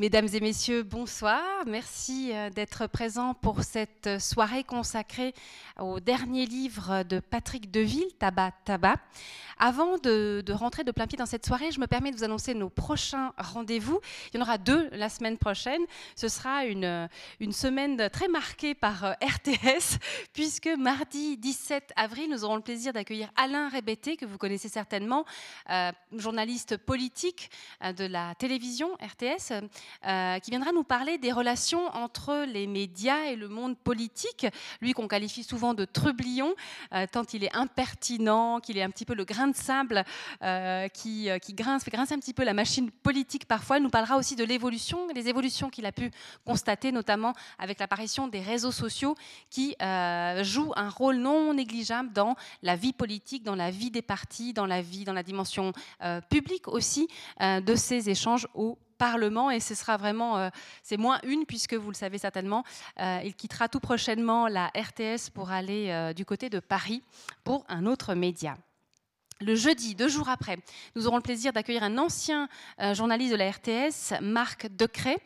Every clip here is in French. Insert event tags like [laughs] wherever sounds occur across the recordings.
Mesdames et messieurs, bonsoir. Merci euh, d'être présents pour cette soirée consacrée au dernier livre de Patrick Deville, Tabac Tabac. Avant de, rentrer de plein pied dans cette soirée, je me permets de vous annoncer nos prochains rendez-vous. Il y en aura deux la semaine prochaine. Ce sera une, semaine très marquée par euh, RTS, [laughs] puisque mardi 17 avril, nous aurons le plaisir d'accueillir Alain Rébété, que vous connaissez certainement, euh, journaliste politique de la télévision RTS. Euh, qui viendra nous parler des relations entre les médias et le monde politique, lui qu'on qualifie souvent de trublion, euh, tant il est impertinent, qu'il est un petit peu le grain de sable euh, qui, qui grince, un petit peu la machine politique parfois. Il nous parlera aussi de l'évolution, des évolutions qu'il a pu constater, notamment avec l'apparition des réseaux sociaux qui jouent un rôle non négligeable dans la vie politique, dans la vie des partis, dans la vie, dans la dimension publique aussi de ces échanges au Parlement et ce sera vraiment, euh, c'est moins une puisque vous le savez certainement, euh, il quittera tout prochainement la RTS pour aller euh, du côté de Paris pour un autre média. Le jeudi, deux jours après, nous aurons le plaisir d'accueillir un ancien euh, journaliste de la RTS, Marc Decret,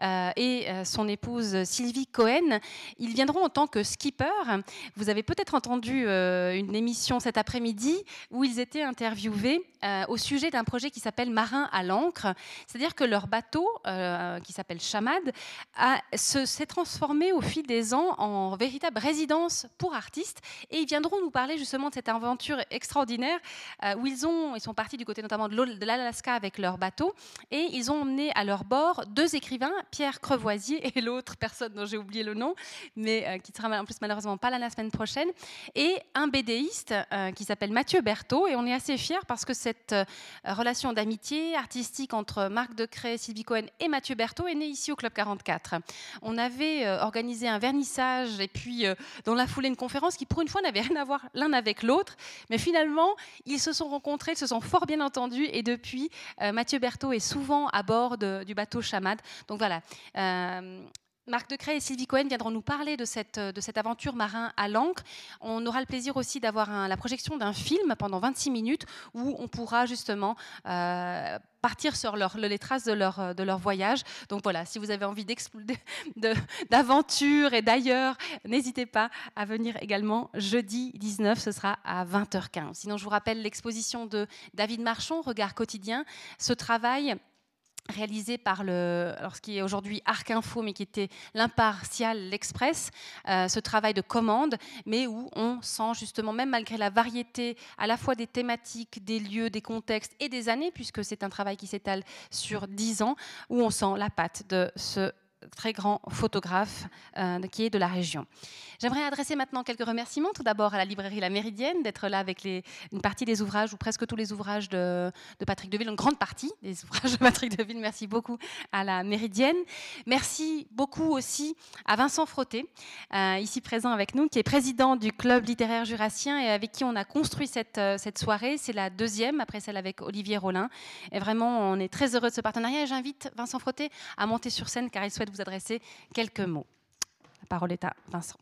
euh, et euh, son épouse Sylvie Cohen. Ils viendront en tant que skipper. Vous avez peut-être entendu une émission cet après-midi où ils étaient interviewés au sujet d'un projet qui s'appelle Marin à l'encre. C'est-à-dire que leur bateau, qui s'appelle Chamad, s'est transformé au fil des ans en véritable résidence pour artistes. Et ils viendront nous parler justement de cette aventure extraordinaire où ils, ont, ils sont partis du côté notamment de l'Alaska avec leur bateau, et ils ont emmené à leur bord deux écrivains, Pierre Crevoisier et l'autre personne dont j'ai oublié le nom, mais euh, qui sera en plus malheureusement pas là la semaine prochaine, et un BDiste euh, qui s'appelle Mathieu Berthaud, et on est assez fiers parce que cette relation d'amitié artistique entre Marc Decret, Sylvie Cohen et Mathieu Berthaud est née ici au Club 44. On avait organisé un vernissage et puis dans la foulée une conférence qui pour une fois n'avait rien à voir l'un avec l'autre, mais finalement se sont rencontrés, ils se sont fort bien entendus et depuis, euh, Mathieu Berthaud est souvent à bord du bateau Chamad. Donc voilà. Marc Decret et Sylvie Cohen viendront nous parler de cette, de cette aventure marin à l'encre. On aura le plaisir aussi d'avoir la projection d'un film pendant 26 minutes où on pourra justement euh, partir sur les traces de leur, de leur voyage. Donc voilà, si vous avez envie d'aventure et d'ailleurs, n'hésitez pas à venir également jeudi 19, ce sera à 20h15. Sinon, je vous rappelle l'exposition de David Marchand, Regard quotidien. Ce travail réalisé par le, alors ce qui est aujourd'hui Arc Info, mais qui était l'impartial, l'Express, euh, ce travail de commande, mais où on sent justement, même malgré la variété à la fois des thématiques, des lieux, des contextes et des années, puisque c'est un travail qui s'étale sur dix ans, où on sent la patte de ce très grand photographe euh, qui est de la région. J'aimerais adresser maintenant quelques remerciements. Tout d'abord à la librairie La Méridienne d'être là avec une partie des ouvrages, ou presque tous les ouvrages de, Patrick Deville, une grande partie des ouvrages de Patrick Deville. Merci beaucoup à la Méridienne. Merci beaucoup aussi à Vincent Frotté, euh, ici présent avec nous, qui est président du Club littéraire jurassien et avec qui on a construit cette, euh, cette soirée. C'est la deuxième, après celle avec Olivier Rollin. Et vraiment, on est très heureux de ce partenariat. Et j'invite Vincent Frotté à monter sur scène car il souhaite vous adresser quelques mots. La parole est à Vincent.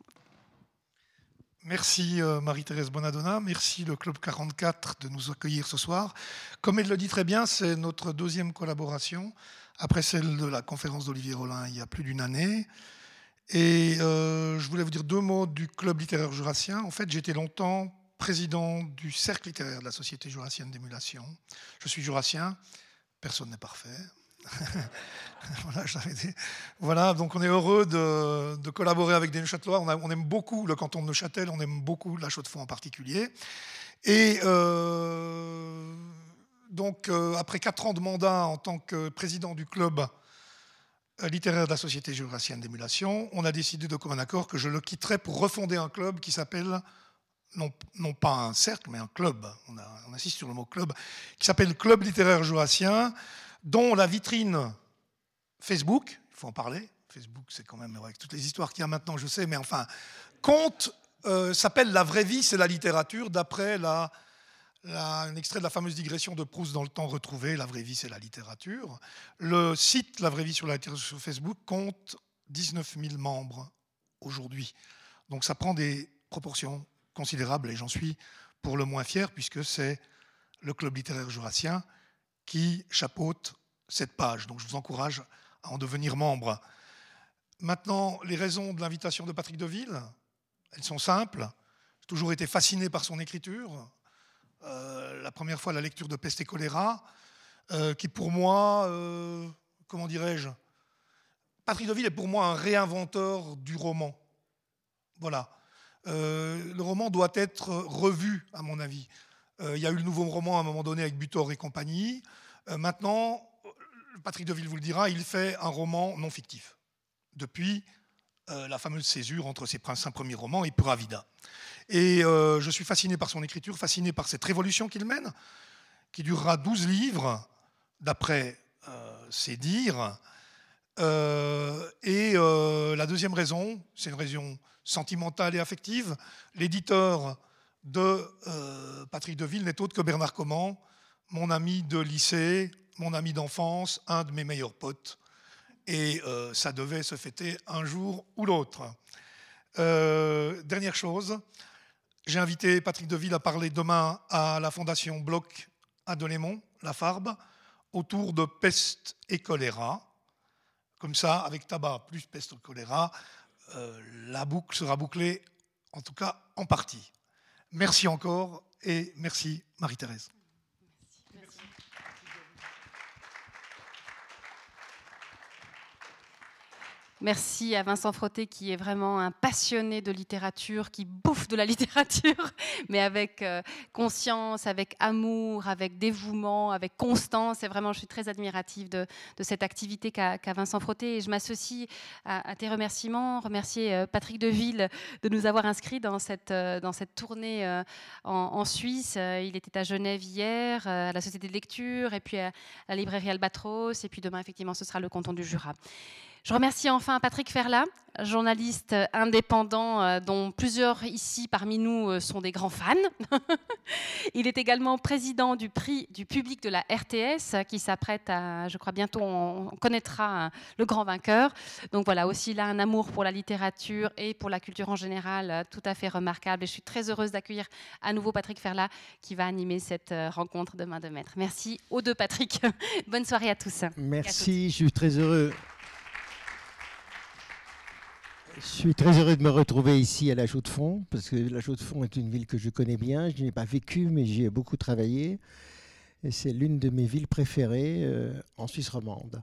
Merci euh, Marie-Thérèse Bonadonna, merci le Club 44 de nous accueillir ce soir. Comme elle le dit très bien, c'est notre deuxième collaboration, après celle de la conférence d'Olivier Rollin il y a plus d'une année. Et euh, je voulais vous dire deux mots du Club littéraire jurassien. En fait, j'étais longtemps président du Cercle littéraire de la Société jurassienne d'émulation. Je suis jurassien, personne n'est parfait, [laughs] voilà, voilà, donc on est heureux de, collaborer avec des Neuchâtelois. On, aime beaucoup le canton de Neuchâtel, on aime beaucoup la Chaux-de-Fonds en particulier. Et euh, donc, euh, après quatre ans de mandat en tant que président du club euh, littéraire de la Société géographicienne d'émulation, on a décidé de commun accord que je le quitterais pour refonder un club qui s'appelle non, non, pas un cercle, mais un club, on, on insiste sur le mot club, qui s'appelle Club littéraire jurassien, dont la vitrine Facebook, il faut en parler, Facebook c'est quand même avec toutes les histoires qu'il y a maintenant, je sais, mais enfin, compte euh, s'appelle La vraie vie, c'est la littérature, d'après la, un extrait de la fameuse digression de Proust dans le temps retrouvé, La vraie vie, c'est la littérature. Le site La vraie vie sur la littérature sur Facebook compte 19 000 membres aujourd'hui. Donc ça prend des proportions considérables et j'en suis pour le moins fier puisque c'est le club littéraire jurassien qui chapeaute cette page. Donc je vous encourage à en devenir membre. Maintenant, les raisons de l'invitation de Patrick Deville, elles sont simples. J'ai toujours été fasciné par son écriture. Euh, la première fois, la lecture de Peste et choléra, euh, qui pour moi, euh, comment dirais-je, Patrick Deville est pour moi un réinventeur du roman. Voilà. le roman doit être revu, à mon avis. Il y a eu le nouveau roman à un moment donné avec Butor et compagnie. maintenant, Patrick Deville vous le dira, il fait un roman non fictif. Depuis la fameuse césure entre ses cinq premiers romans et Pura Vida. Et je suis fasciné par son écriture, fasciné par cette révolution qu'il mène, qui durera 12 livres, d'après euh, ses dires. Euh, et euh, la deuxième raison, c'est une raison sentimentale et affective. L'éditeur de Patrick Deville n'est autre que Bernard Comment, mon ami de lycée, mon ami d'enfance, un de mes meilleurs potes. Et ça devait se fêter un jour ou l'autre. dernière chose, j'ai invité Patrick Deville à parler demain à la Fondation Bloch à Delémont, la Farbe autour de peste et choléra. Comme ça, avec tabac plus peste et choléra, euh, la boucle sera bouclée, en tout cas en partie. Merci encore et merci Marie-Thérèse. Merci à Vincent Frotté qui est vraiment un passionné de littérature, qui bouffe de la [laughs] littérature, mais avec euh, conscience, avec amour, avec dévouement, avec constance. Et vraiment, je suis très admirative de, cette activité qu'a Vincent Frotté. Et je m'associe à, tes remerciements, remercier euh, Patrick Deville de nous avoir inscrits dans cette, euh, dans cette tournée en, Suisse. Il était à Genève hier, à la Société de lecture, et puis à la librairie Albatros. Et puis demain, effectivement, ce sera le canton du Jura. Je remercie enfin Patrick Ferla, journaliste indépendant euh, dont plusieurs ici parmi nous euh, sont des grands fans. [laughs] Il est également président du prix du public de la RTS qui s'apprête à, je crois bientôt on connaîtra le grand vainqueur. Donc voilà, aussi là un amour pour la littérature et pour la culture en général euh, tout à fait remarquable. Et je suis très heureuse d'accueillir à nouveau Patrick Ferla qui va animer cette rencontre de main de maître. Merci aux deux Patrick. [laughs] Bonne soirée à tous. Merci, je suis très heureux. Je suis très heureux de me retrouver ici à La Chaux-de-Fonds, parce que La Chaux-de-Fonds est une ville que je connais bien. Je n'y ai pas vécu, mais j'y ai beaucoup travaillé. Et c'est l'une de mes villes préférées euh, en Suisse romande.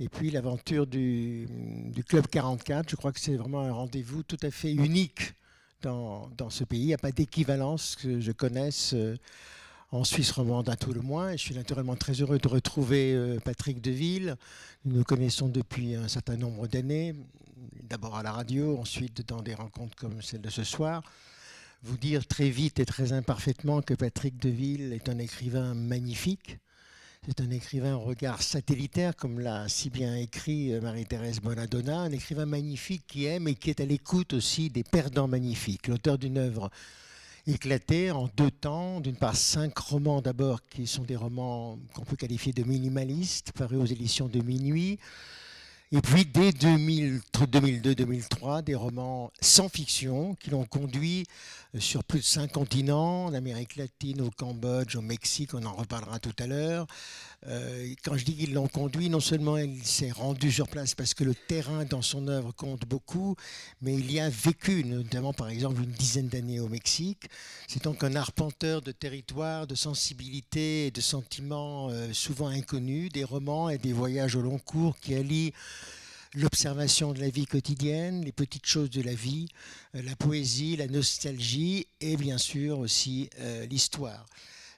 Et puis l'aventure du, Club 44, je crois que c'est vraiment un rendez-vous tout à fait unique dans, dans ce pays. Il n'y a pas d'équivalence que je connaisse. Euh, en Suisse romande à tout le moins. Et je suis naturellement très heureux de retrouver euh, Patrick Deville. Nous nous connaissons depuis un certain nombre d'années d'abord à la radio, ensuite dans des rencontres comme celle de ce soir. Vous dire très vite et très imparfaitement que Patrick Deville est un écrivain magnifique. C'est un écrivain au regard satellitaire, comme l'a si bien écrit Marie-Thérèse Bonadonna, un écrivain magnifique qui aime et qui est à l'écoute aussi des perdants magnifiques. L'auteur d'une œuvre éclatée en deux temps. D'une part, cinq romans d'abord qui sont des romans qu'on peut qualifier de minimalistes, parus aux éditions de Minuit. Et puis dès 2002-2003, des romans sans fiction qui l'ont conduit sur plus de cinq continents, en Amérique latine, au Cambodge, au Mexique, on en reparlera tout à l'heure. Euh, quand je dis qu'ils l'ont conduit, non seulement il s'est rendu sur place parce que le terrain dans son œuvre compte beaucoup, mais il y a vécu, notamment par exemple une dizaine d'années au Mexique. C'est donc un arpenteur de territoires, de sensibilités et de sentiments euh, souvent inconnus, des romans et des voyages au long cours qui allient l'observation de la vie quotidienne, les petites choses de la vie, euh, la poésie, la nostalgie et bien sûr aussi l'histoire.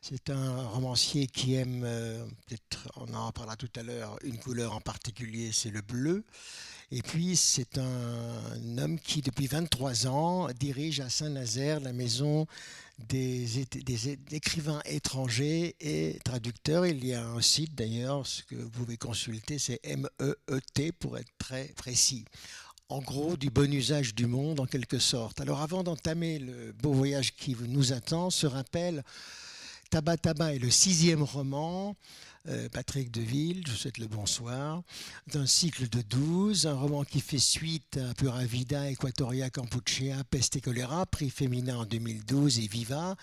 C'est un romancier qui aime, euh, peut-être on en parlera tout à l'heure, une couleur en particulier, c'est le bleu. Et puis c'est un homme qui, depuis 23 ans, dirige à Saint-Nazaire la maison des, écrivains étrangers et traducteurs. Il y a un site d'ailleurs, ce que vous pouvez consulter, c'est M-E-E-T pour être très précis en gros du bon usage du monde en quelque sorte. Alors avant d'entamer le beau voyage qui nous attend, ce rappel Tabac est le sixième roman. Euh, Patrick Deville, je vous souhaite le bonsoir, d'un cycle de 12, un roman qui fait suite à Pura Vida, Equatoria, Campuchea, Peste et Choléra, prix féminin en 2012 et Viva.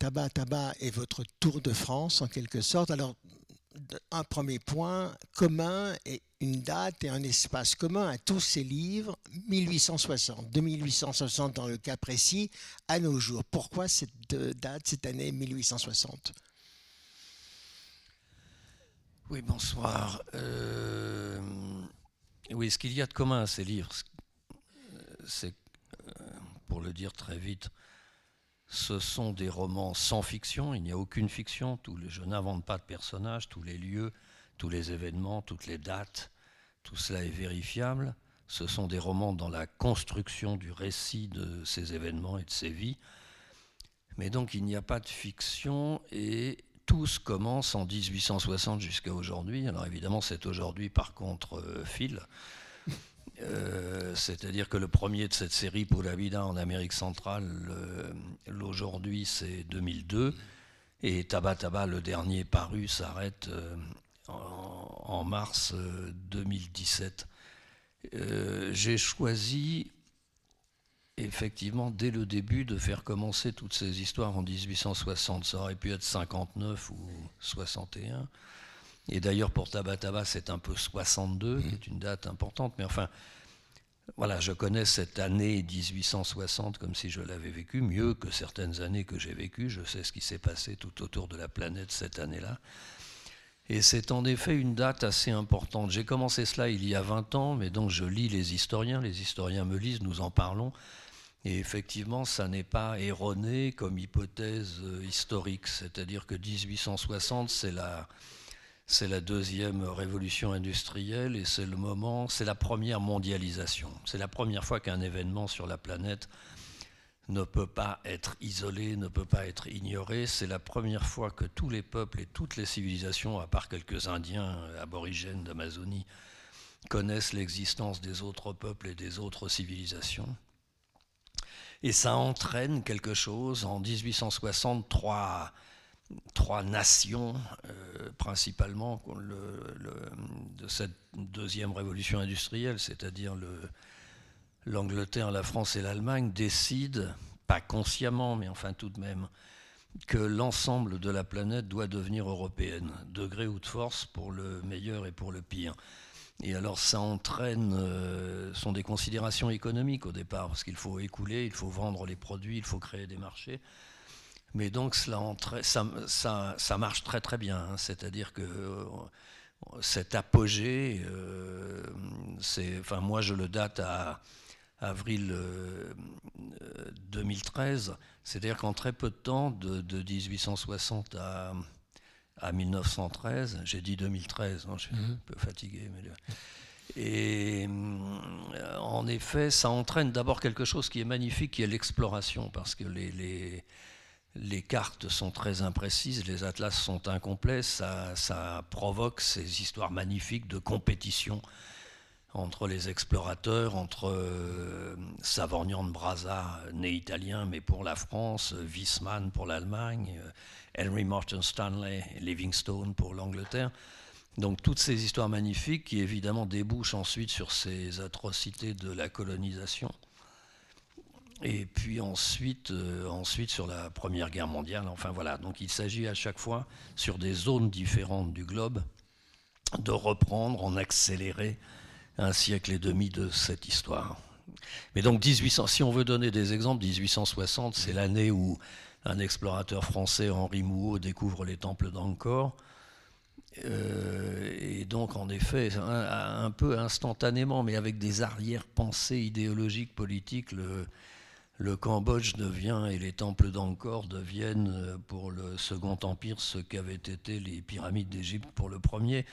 Tabac est votre tour de France en quelque sorte. Alors, un premier point commun et une date et un espace commun à tous ces livres, 1860, de 1860 dans le cas précis, à nos jours. Pourquoi cette date, cette année 1860 Oui, bonsoir. Euh, oui, ce qu'il y a de commun à ces livres, c'est, euh, pour le dire très vite, ce sont des romans sans fiction, il n'y a aucune fiction, je n'invente pas de personnages, tous les lieux, tous les événements, toutes les dates, tout cela est vérifiable. Ce sont des romans dans la construction du récit de ces événements et de ces vies. Mais donc il n'y a pas de fiction et tous commencent en 1860 jusqu'à aujourd'hui. Alors évidemment, c'est aujourd'hui par contre euh, Phil. Euh, c'est-à-dire que le premier de cette série, Pour la Vida en Amérique centrale, l'aujourd'hui c'est 2002. Et Taba Taba, le dernier paru, s'arrête euh, en, mars 2017. J'ai choisi effectivement, dès le début, de faire commencer toutes ces histoires en 1860. Ça aurait pu être 59 ou 61. Et d'ailleurs, pour Tabataba, c'est un peu 62, qui est une date importante. Mais enfin, voilà, je connais cette année 1860 comme si je l'avais vécue, mieux que certaines années que j'ai vécues. Je sais ce qui s'est passé tout autour de la planète cette année-là. Et c'est en effet une date assez importante. J'ai commencé cela il y a 20 ans, mais donc je lis les historiens, les historiens me lisent, nous en parlons. Et effectivement, ça n'est pas erroné comme hypothèse euh, historique. C'est-à-dire que 1860, c'est la, c'est la deuxième révolution industrielle et c'est le moment, c'est la première mondialisation. C'est la première fois qu'un événement sur la planète ne peut pas être isolé, ne peut pas être ignoré. C'est la première fois que tous les peuples et toutes les civilisations, à part quelques Indiens aborigènes d'Amazonie, connaissent l'existence des autres peuples et des autres civilisations. Et ça entraîne quelque chose. En 1860, trois, nations, euh, principalement de cette deuxième révolution industrielle, c'est-à-dire l'Angleterre, la France et l'Allemagne, décident, pas consciemment, mais enfin tout de même, que l'ensemble de la planète doit devenir européenne, degré ou de force, pour le meilleur et pour le pire. Et alors ça entraîne, euh, sont des considérations économiques au départ, parce qu'il faut écouler, il faut vendre les produits, il faut créer des marchés. Mais donc cela ça, ça, ça, marche très très bien. Hein. C'est-à-dire que euh, cet apogée, euh, c'est, enfin moi je le date à avril 2013. C'est-à-dire qu'en très peu de temps, de, de 1860 à à 1913. J'ai dit 2013, je suis mhm. un peu fatigué. Et euh, en effet, ça entraîne d'abord quelque chose qui est magnifique, qui est l'exploration, parce que les, les, les, cartes sont très imprécises, les atlas sont incomplets, ça, ça provoque ces histoires magnifiques de compétition entre les explorateurs, entre euh, Savorgnan de Brazza, né italien, mais pour la France, Wiesmann pour l'Allemagne, euh, Henry Morton Stanley, Livingstone pour l'Angleterre. Donc toutes ces histoires magnifiques qui évidemment débouchent ensuite sur ces atrocités de la colonisation. Et puis ensuite, euh, ensuite sur la Première Guerre mondiale. Enfin voilà, donc il s'agit à chaque fois, sur des zones différentes du globe, de reprendre en accéléré un siècle et demi de cette histoire. Mais donc 1800, si on veut donner des exemples, 1860, c'est l'année où un explorateur français, Henri Mouot, découvre les temples d'Angkor. Euh, et donc, en effet, un, peu instantanément, mais avec des arrière-pensées idéologiques, politiques, le, le, Cambodge devient et les temples d'Angkor deviennent euh, pour le Second Empire ce qu'avaient été les pyramides d'Égypte pour le premier.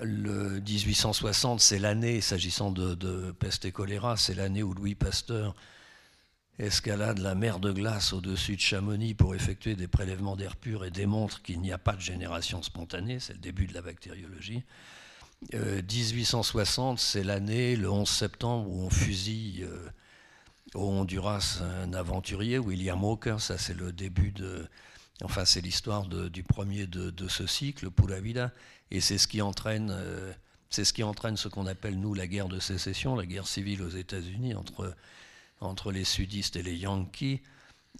Le 1860, c'est l'année, s'agissant de, de, peste et choléra, c'est l'année où Louis Pasteur escalade la mer de glace au-dessus de Chamonix pour effectuer des prélèvements d'air pur et démontre qu'il n'y a pas de génération spontanée, c'est le début de la bactériologie. 1860, euh, c'est l'année, le 11 septembre, où on fusille euh, au Honduras un aventurier, William Walker, ça c'est le début de... Enfin, c'est l'histoire du premier de, ce cycle, Pura Vida, et c'est ce qui entraîne... Euh, c'est ce qui entraîne ce qu'on appelle, nous, la guerre de sécession, la guerre civile aux États-Unis entre entre les sudistes et les Yankees,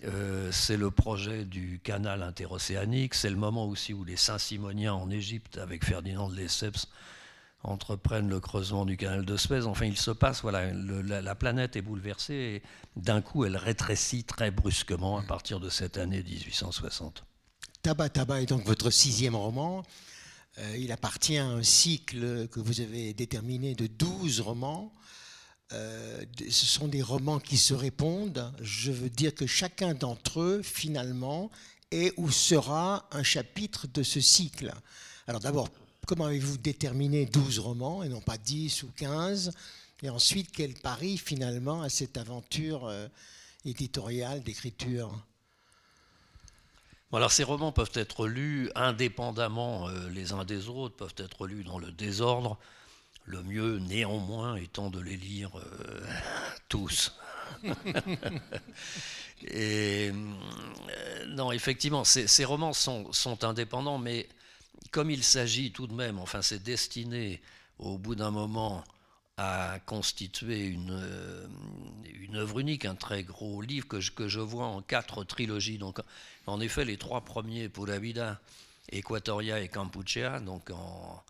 Euh, c'est le projet du canal interocéanique. C'est le moment aussi où les Saint-Simoniens en Égypte, avec Ferdinand de Lesseps, entreprennent le creusement du canal de Suez. Enfin, il se passe, voilà, la, planète est bouleversée et d'un coup, elle rétrécit très brusquement à partir de cette année 1860. Tabac Tabac est donc votre sixième roman. Euh, il appartient à un cycle que vous avez déterminé de 12 romans. Euh, ce sont des romans qui se répondent. Je veux dire que chacun d'entre eux, finalement, est ou sera un chapitre de ce cycle. Alors d'abord, comment avez-vous déterminé 12 romans et non pas 10 ou 15 Et ensuite, quel pari finalement à cette aventure euh, éditoriale d'écriture alors ces romans peuvent être lus indépendamment euh, les uns des autres, peuvent être lus dans le désordre, le mieux néanmoins étant de les lire euh, [laughs] tous. [laughs] Et non, effectivement, ces, romans sont, sont, indépendants, mais comme il s'agit tout de même, enfin c'est destiné au bout d'un moment à constituer une, euh, une œuvre unique, un très gros livre que je, que je vois en quatre trilogies. Donc, en effet, les trois premiers, Pura Vida, Equatoria et Kampuchea, donc en,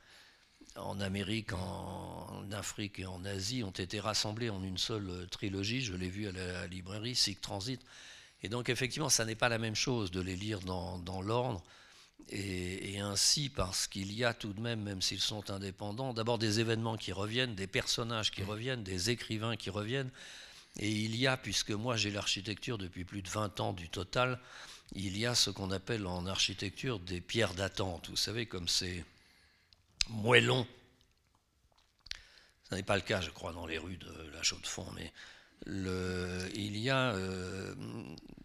en Amérique, en, Afrique et en Asie, ont été rassemblés en une seule trilogie. Je l'ai vu à la librairie Sick Transit. Et donc, effectivement, ça n'est pas la même chose de les lire dans, dans l'ordre. Et, ainsi, parce qu'il y a tout de même, même s'ils sont indépendants, d'abord des événements qui reviennent, des personnages qui reviennent, des écrivains qui reviennent. Et il y a, puisque moi j'ai l'architecture depuis plus de 20 ans du total, il y a ce qu'on appelle en architecture des pierres d'attente. Vous savez, comme ces moellons. Ce n'est pas le cas, je crois, dans les rues de la Chaux-de-Fonds, mais le, il y a euh,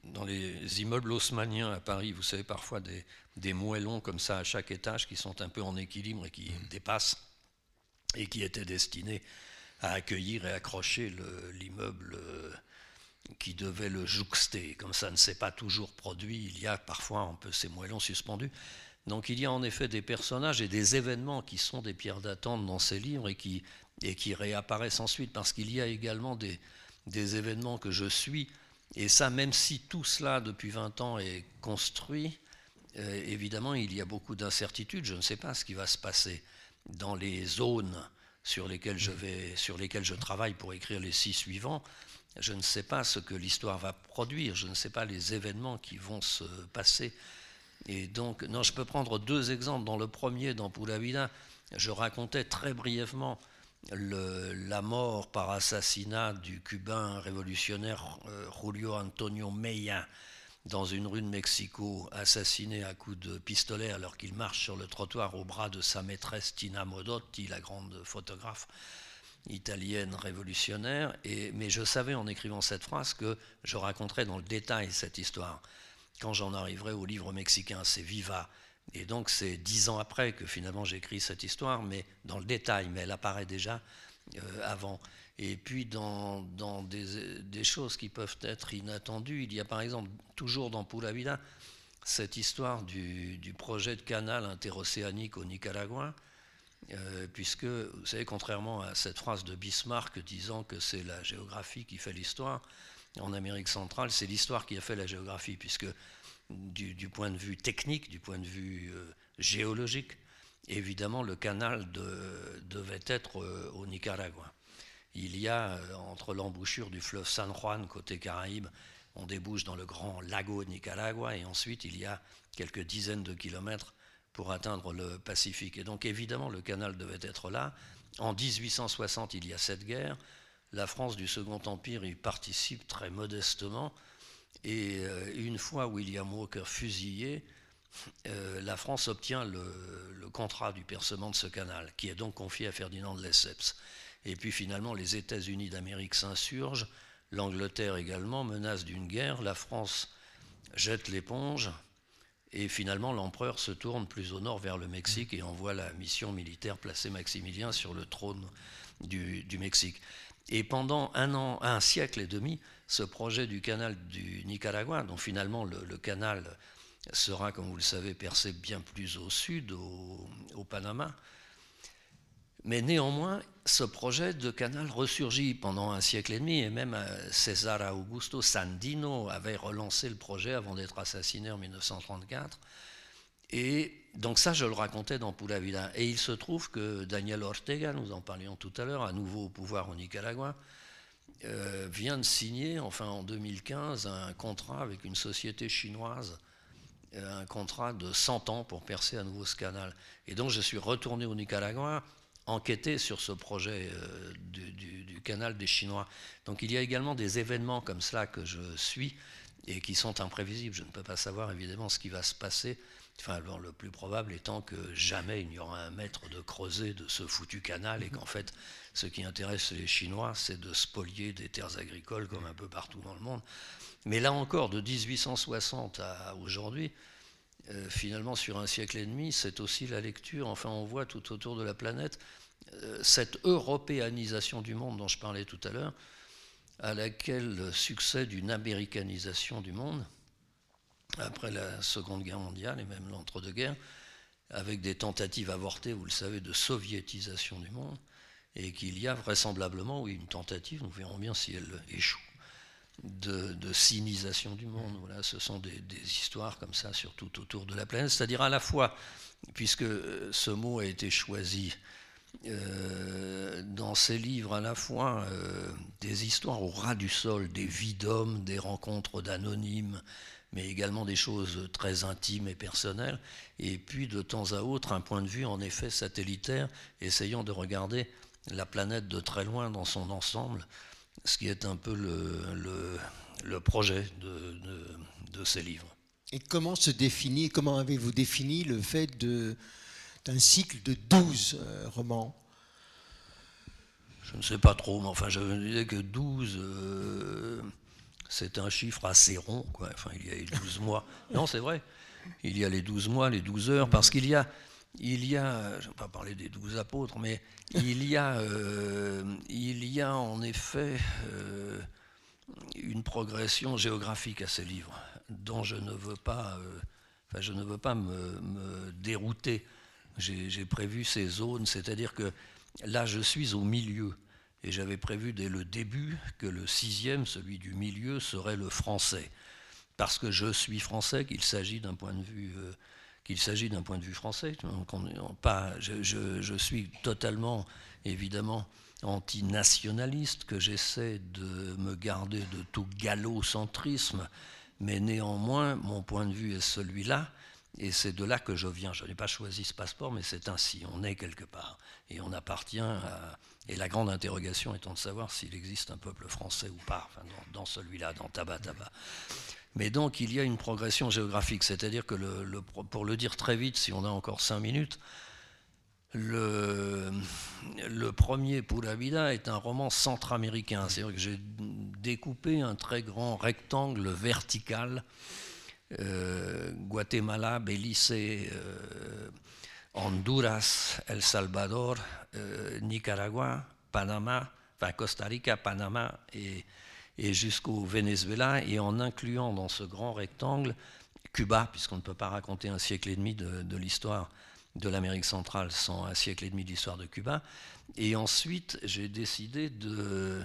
dans les immeubles haussmanniens à Paris, vous savez, parfois des, des, moellons comme ça à chaque étage qui sont un peu en équilibre et qui mmh. dépassent et qui étaient destinés à accueillir et accrocher l'immeuble euh, qui devait le jouxter. Comme ça ne s'est pas toujours produit, il y a parfois un peu ces moellons suspendus. Donc il y a en effet des personnages et des événements qui sont des pierres d'attente dans ces livres et qui, et qui réapparaissent ensuite, parce qu'il y a également des, des événements que je suis. Et ça, même si tout cela depuis 20 ans est construit, euh, évidemment, il y a beaucoup d'incertitudes. Je ne sais pas ce qui va se passer dans les zones sur lesquelles je, vais, sur lesquelles je travaille pour écrire les six suivants. Je ne sais pas ce que l'histoire va produire. Je ne sais pas les événements qui vont se passer. Et donc, non, je peux prendre deux exemples. Dans le premier, dans Pula Vida, je racontais très brièvement la mort par assassinat du cubain révolutionnaire euh, Julio Antonio Meya dans une rue de Mexico, assassiné à coups de pistolet alors qu'il marche sur le trottoir au bras de sa maîtresse Tina Modotti, la grande photographe italienne révolutionnaire. Et, mais je savais en écrivant cette phrase que je raconterais dans le détail cette histoire. Quand j'en arriverai au livre mexicain, c'est Viva, et donc c'est dix ans après que finalement j'écris cette histoire, mais dans le détail, mais elle apparaît déjà euh, avant. Et puis dans, des, choses qui peuvent être inattendues, il y a par exemple toujours dans Pula Vida cette histoire du, du, projet de canal interocéanique au Nicaragua, euh, puisque, vous savez, contrairement à cette phrase de Bismarck disant que c'est la géographie qui fait l'histoire, en Amérique centrale, c'est l'histoire qui a fait la géographie, puisque du, point de vue technique, du point de vue euh, géologique, évidemment, le canal devait être euh, au Nicaragua. Il y a, euh, entre l'embouchure du fleuve San Juan, côté Caraïbes, on débouche dans le grand lago Nicaragua, et ensuite il y a quelques dizaines de kilomètres pour atteindre le Pacifique. Et donc évidemment, le canal devait être là. En 1860, il y a cette guerre. La France du Second Empire y participe très modestement. Et euh, une fois William Walker fusillé, euh, la France obtient le, contrat du percement de ce canal, qui est donc confié à Ferdinand de Lesseps. Et puis finalement, les États-Unis d'Amérique s'insurgent, l'Angleterre également menace d'une guerre, la France jette l'éponge, et finalement l'empereur se tourne plus au nord vers le Mexique et envoie la mission militaire placer Maximilien sur le trône du, du Mexique. Et pendant un an, siècle et demi, ce projet du canal du Nicaragua, dont finalement le, canal sera, comme vous le savez, percé bien plus au sud, au, Panama, Mais néanmoins, ce projet de canal ressurgit pendant un siècle et demi, et même euh, César Augusto Sandino avait relancé le projet avant d'être assassiné en 1934. Et donc ça, je le racontais dans Pula Vida. Et il se trouve que Daniel Ortega, nous en parlions tout à l'heure, à nouveau au pouvoir au Nicaragua, euh, vient de signer, enfin en 2015, un contrat avec une société chinoise, euh, un contrat de 100 ans pour percer à nouveau ce canal. Et donc je suis retourné au Nicaragua enquêter sur ce projet euh, du, du, canal des Chinois. Donc il y a également des événements comme cela que je suis et qui sont imprévisibles. Je ne peux pas savoir évidemment ce qui va se passer Enfin, le plus probable étant que jamais il n'y aura un mètre de creuset de ce foutu canal et qu'en fait, ce qui intéresse les Chinois, c'est de spolier des terres agricoles comme un peu partout dans le monde. Mais là encore, de 1860 à aujourd'hui, euh, finalement, sur un siècle et demi, c'est aussi la lecture. Enfin, on voit tout autour de la planète euh, cette européanisation du monde dont je parlais tout à l'heure, à laquelle succède une américanisation du monde après la Seconde Guerre mondiale et même l'entre-deux-guerres, avec des tentatives avortées, vous le savez, de soviétisation du monde, et qu'il y a vraisemblablement, oui, une tentative, nous verrons bien si elle échoue, de, de sinisation du monde. Voilà, ce sont des, histoires comme ça, surtout autour de la planète, c'est-à-dire à la fois, puisque ce mot a été choisi euh, dans ces livres, à la fois euh, des histoires au ras du sol, des vies d'hommes, des rencontres d'anonymes, mais également des choses très intimes et personnelles, et puis de temps à autre un point de vue en effet satellitaire, essayant de regarder la planète de très loin dans son ensemble, ce qui est un peu le, le, projet de, de, ces livres. Et comment se définit, comment avez-vous défini le fait d'un cycle de 12 euh, romans? Je ne sais pas trop, mais enfin je disais que 12 c'est un chiffre assez rond. Quoi. Enfin, il y a les 12 mois. Non, c'est vrai. Il y a les 12 mois, les 12 heures, parce qu'il y a, il y a, je ne vais pas parler des 12 apôtres, mais il y a, euh, il y en effet euh, une progression géographique à ces livres, dont je ne veux pas, euh, je ne veux pas me dérouter. J'ai prévu ces zones, c'est-à-dire que là, je suis au milieu. Et j'avais prévu dès le début que le sixième, celui du milieu, serait le français. Parce que je suis français, qu'il s'agit d'un point de vue. Euh, qu'il s'agit d'un point de vue français. pas, je, je, suis totalement, évidemment, antinationaliste, que j'essaie de me garder de tout gallocentrisme, mais néanmoins, mon point de vue est celui-là, et c'est de là que je viens. Je n'ai pas choisi ce passeport, mais c'est ainsi. On est quelque part. Et on appartient à. Et la grande interrogation étant de savoir s'il existe un peuple français ou pas, dans, celui-là, dans Taba Taba. Mais donc, il y a une progression géographique. C'est-à-dire que, pour le dire très vite, si on a encore cinq minutes, le, le premier Pura Vida est un roman centra-américain. C'est-à-dire que j'ai découpé un très grand rectangle vertical Guatemala, Belize, euh, Honduras, El Salvador, euh, Nicaragua, Panama, enfin Costa Rica, Panama et, jusqu'au Venezuela, et en incluant dans ce grand rectangle Cuba, puisqu'on ne peut pas raconter un siècle et demi de l'histoire de l'Amérique centrale sans un siècle et demi d'histoire de Cuba. Et ensuite, j'ai décidé de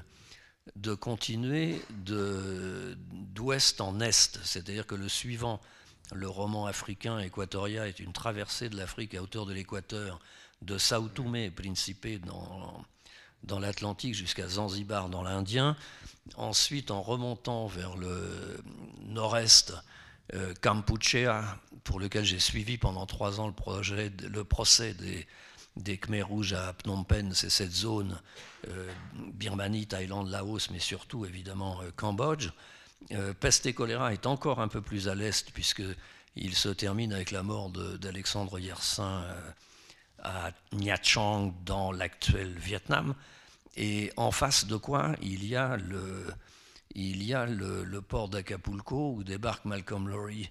de continuer d'ouest en est, c'est-à-dire que le suivant, le roman africain Equatoria, est une traversée de l'Afrique à hauteur de l'équateur, de Sao Tomé Principe dans, dans l'Atlantique jusqu'à Zanzibar dans l'Indien. Ensuite, en remontant vers le nord-est, euh, Kampuchea, pour lequel j'ai suivi pendant trois ans le, projet, le procès des des Khmers rouges à Phnom Penh, c'est cette zone euh, Birmanie, Thaïlande, Laos, mais surtout évidemment euh, Cambodge. Euh, peste et choléra est encore un peu plus à l'est puisqu'il se termine avec la mort d'Alexandre Yersin à Nha Trang dans l'actuel Vietnam. Et en face de quoi il y a le, le port d'Acapulco où débarque Malcolm Lowry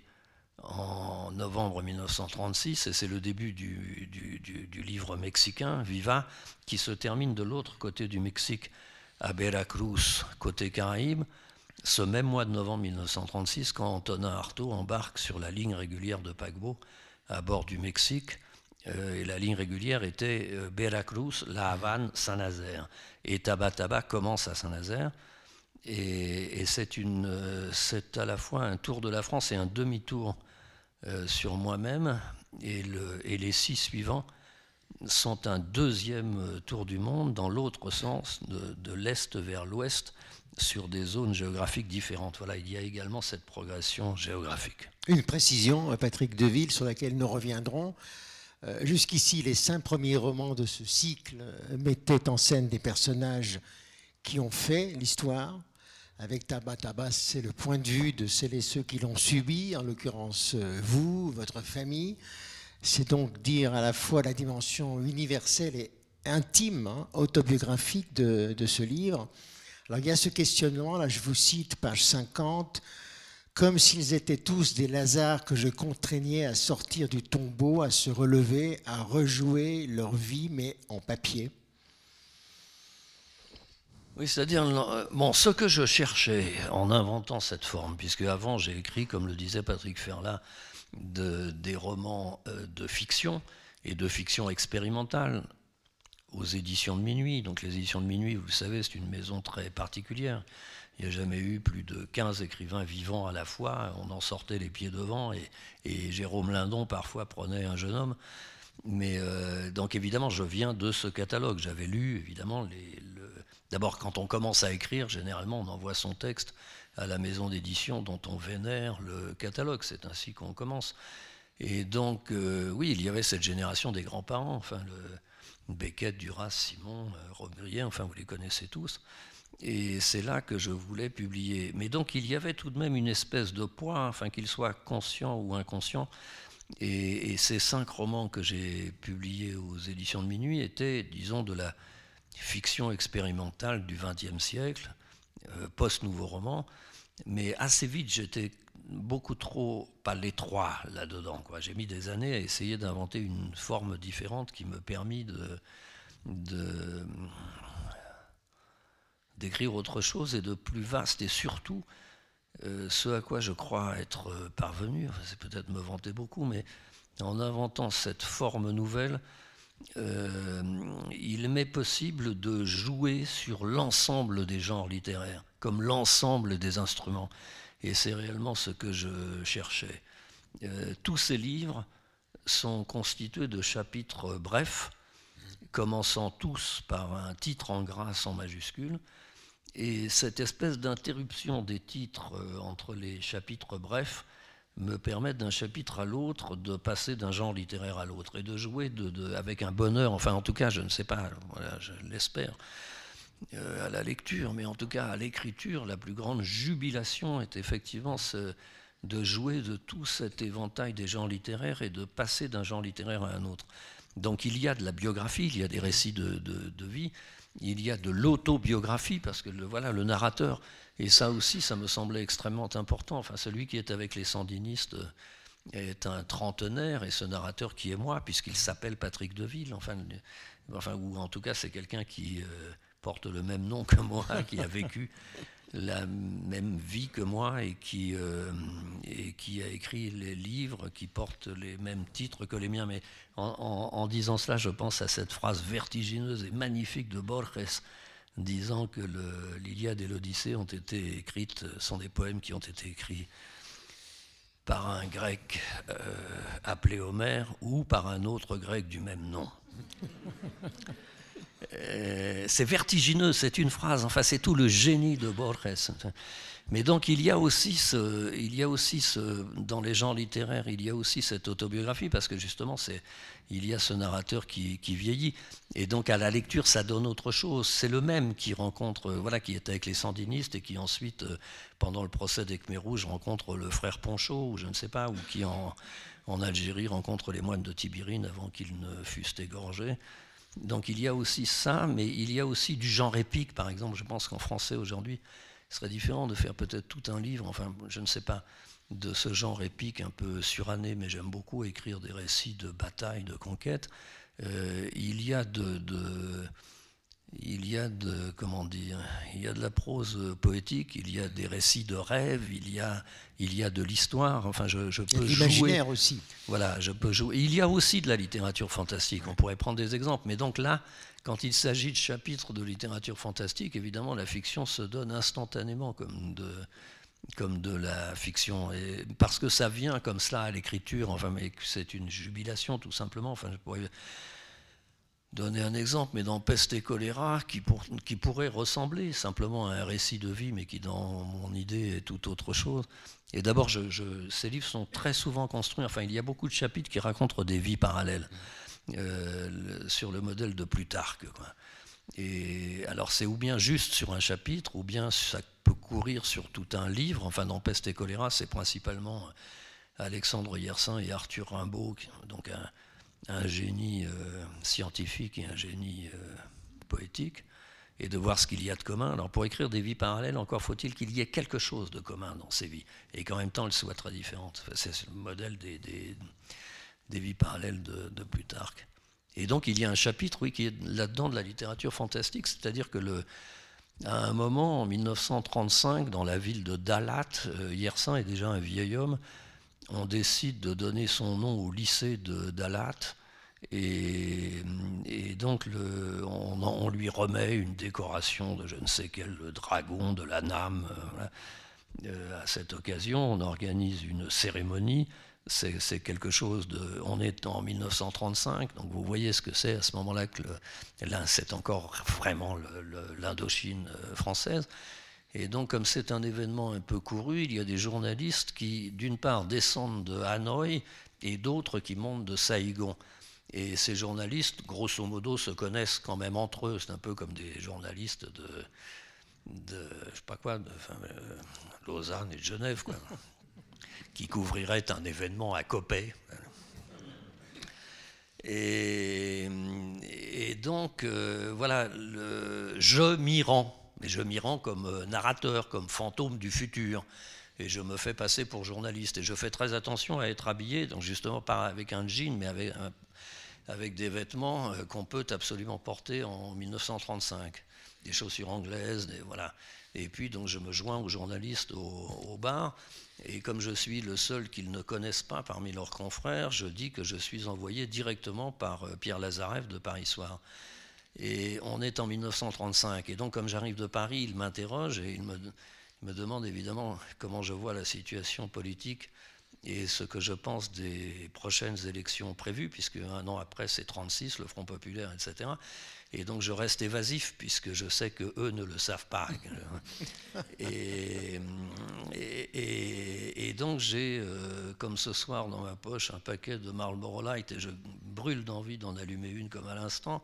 en novembre 1936, et c'est le début du, livre mexicain, Viva, qui se termine de l'autre côté du Mexique, à Veracruz, côté Caraïbes, ce même mois de novembre 1936, quand Antonin Artaud embarque sur la ligne régulière de paquebot à bord du Mexique, et la ligne régulière était Veracruz, La Havane, Saint-Nazaire. Et Taba Taba commence à Saint-Nazaire. Et, c'est à la fois un tour de la France et un demi-tour sur moi-même. Et, les six suivants sont un deuxième tour du monde dans l'autre sens, de, l'est vers l'ouest, sur des zones géographiques différentes. Voilà, il y a également cette progression géographique. Une précision, Patrick Deville, sur laquelle nous reviendrons. Euh, jusqu'ici, les cinq premiers romans de ce cycle mettaient en scène des personnages qui ont fait l'histoire. Avec Tabat Tabat, c'est le point de vue de celles et ceux qui l'ont subi, en l'occurrence euh, vous, votre famille. C'est donc dire à la fois la dimension universelle et intime, hein, autobiographique de, ce livre. Alors il y a ce questionnement, là je vous cite page 50, comme s'ils étaient tous des Lazars que je contraignais à sortir du tombeau, à se relever, à rejouer leur vie, mais en papier. Oui, c'est-à-dire, euh, bon, ce que je cherchais en inventant cette forme, puisque avant j'ai écrit, comme le disait Patrick Ferlat, des romans euh, de fiction et de fiction expérimentale aux éditions de minuit. Donc les éditions de minuit, vous savez, c'est une maison très particulière. Il n'y a jamais eu plus de 15 écrivains vivants à la fois. On en sortait les pieds devant et, Jérôme Lindon parfois prenait un jeune homme. Mais euh, donc évidemment, je viens de ce catalogue. J'avais lu évidemment les. D'abord, quand on commence à écrire, généralement, on envoie son texte à la maison d'édition dont on vénère le catalogue. C'est ainsi qu'on commence. Et donc, euh, oui, il y avait cette génération des grands-parents, enfin, Beckett, Duras, Simon, euh, enfin, vous les connaissez tous. Et c'est là que je voulais publier. Mais donc, il y avait tout de même une espèce de poids, enfin, qu'il soit conscient ou inconscient. Et ces cinq romans que j'ai publiés aux éditions de minuit étaient, disons, de la fiction expérimentale du XXe siècle, euh, post-nouveau roman, mais assez vite, j'étais beaucoup trop, pas l'étroit là-dedans. J'ai mis des années à essayer d'inventer une forme différente qui me permit de, d'écrire autre chose et de plus vaste et surtout euh, ce à quoi je crois être parvenu, c'est peut-être me vanter beaucoup, mais en inventant cette forme nouvelle, euh, il m'est possible de jouer sur l'ensemble des genres littéraires comme l'ensemble des instruments. Et c'est réellement ce que je cherchais. Euh, tous ces livres sont constitués de chapitres brefs, commençant tous par un titre en grâce en majuscule. Et cette espèce d'interruption des titres euh, entre les chapitres brefs me permet d'un chapitre à l'autre de passer d'un genre littéraire à l'autre et de jouer de, avec un bonheur, enfin en tout cas je ne sais pas, je l'espère, euh, à la lecture, mais en tout cas à l'écriture, la plus grande jubilation est effectivement de jouer de tout cet éventail des genres littéraires et de passer d'un genre littéraire à un autre. Donc il y a de la biographie, il y a des récits de, vie, il y a de l'autobiographie, parce que le, voilà, le narrateur, et ça aussi, ça me semblait extrêmement important. Enfin, celui qui est avec les sandinistes est un trentenaire, et ce narrateur qui est moi, puisqu'il s'appelle Patrick Deville, enfin, enfin, ou en tout cas c'est quelqu'un qui... Euh, porte le même nom que moi, [laughs] qui a vécu la même vie que moi et qui, euh, et qui a écrit les livres qui portent les mêmes titres que les miens. Mais en, disant cela, je pense à cette phrase vertigineuse et magnifique de Borges, disant que l'Iliade et l'Odyssée ont été écrites, sont des poèmes qui ont été écrits par un grec euh, appelé Homère ou par un autre grec du même nom. Euh, c'est vertigineux, c'est une phrase, enfin c'est tout le génie de Borges. Mais donc il y a aussi, ce, il y a aussi ce, dans les genres littéraires, il y a aussi cette autobiographie, parce que justement, c'est, il y a ce narrateur qui, vieillit. Et donc à la lecture, ça donne autre chose. C'est le même qui rencontre, voilà, qui est avec les sandinistes et qui ensuite, euh, pendant le procès des Khmer Rouges, rencontre le frère Ponchot, ou je ne sais pas, ou qui en, en Algérie rencontre les moines de Tibirine avant qu'ils ne fussent égorgés. Donc il y a aussi ça, mais il y a aussi du genre épique, par exemple. Je pense qu'en français aujourd'hui, ce serait différent de faire peut-être tout un livre, enfin je ne sais pas, de ce genre épique un peu suranné, mais j'aime beaucoup écrire des récits de bataille, de conquête. Euh, il y a de, il y a de comment dire, il y a de la prose poétique, il y a des récits de rêves, il y a il y a de l'histoire. Enfin, je, je peux aussi. Voilà, je peux jouer. Il y a aussi de la littérature fantastique. On pourrait prendre des exemples, mais donc là, quand il s'agit de chapitres de littérature fantastique, évidemment, la fiction se donne instantanément comme de comme de la fiction, et parce que ça vient comme cela à l'écriture. Enfin, mais c'est une jubilation tout simplement. Enfin, je pourrais donner un exemple, mais dans Peste et choléra, qui, pourrait ressembler simplement à un récit de vie, mais qui dans mon idée est tout autre chose. Et d'abord, ces livres sont très souvent construits, enfin il y a beaucoup de chapitres qui racontent des vies parallèles, euh, sur le modèle de Plutarque. Et alors c'est ou bien juste sur un chapitre, ou bien ça peut courir sur tout un livre. Enfin dans Peste et choléra, c'est principalement Alexandre Yersin et Arthur Rimbaud, donc un, un génie euh, scientifique et un génie euh, poétique, et de voir ce qu'il y a de commun. Alors pour écrire des vies parallèles, encore faut-il qu'il y ait quelque chose de commun dans ces vies, et qu'en même temps elles soient très différentes. C'est le modèle des, des, vies parallèles de, Plutarque. Et donc il y a un chapitre, oui, qui est là-dedans de la littérature fantastique, c'est-à-dire que le, à un moment, en 1935, dans la ville de Dalat, euh, Yersin est déjà un vieil homme, on décide de donner son nom au lycée de Dalat. Et, donc on, lui remet une décoration de je ne sais quel dragon de la Nam. Euh, euh, à cette occasion, on organise une cérémonie. C'est quelque chose de. On est en 1935, donc vous voyez ce que c'est à ce moment-là que c'est encore vraiment l'Indochine euh, française. Et donc, comme c'est un événement un peu couru, il y a des journalistes qui, d'une part, descendent de Hanoï et d'autres qui montent de Saïgon. Et ces journalistes, grosso modo, se connaissent quand même entre eux. C'est un peu comme des journalistes de, de je sais pas quoi, de euh, Lausanne et de Genève, quoi, [laughs] qui couvriraient un événement à Copé. Et, donc, euh, voilà, le, je m'y rends mais je m'y rends comme euh, narrateur, comme fantôme du futur. Et je me fais passer pour journaliste. Et je fais très attention à être habillé, donc justement pas avec un jean, mais avec, des vêtements euh, qu'on peut absolument porter en 1935. Des chaussures anglaises, des, voilà. Et puis donc je me joins aux journalistes au, bar. Et comme je suis le seul qu'ils ne connaissent pas parmi leurs confrères, je dis que je suis envoyé directement par euh, Pierre Lazareff de Paris Soir. Et on est en 1935. Et donc, comme j'arrive de Paris, il m'interroge et il me, me, demande évidemment comment je vois la situation politique et ce que je pense des prochaines élections prévues, puisque un an après, c'est 36, le Front Populaire, etc. Et donc je reste évasif, puisque je sais que eux ne le savent pas. [laughs] et, et, donc j'ai, euh, comme ce soir, dans ma poche, un paquet de Marlboro Light, et je brûle d'envie d'en allumer une comme à l'instant.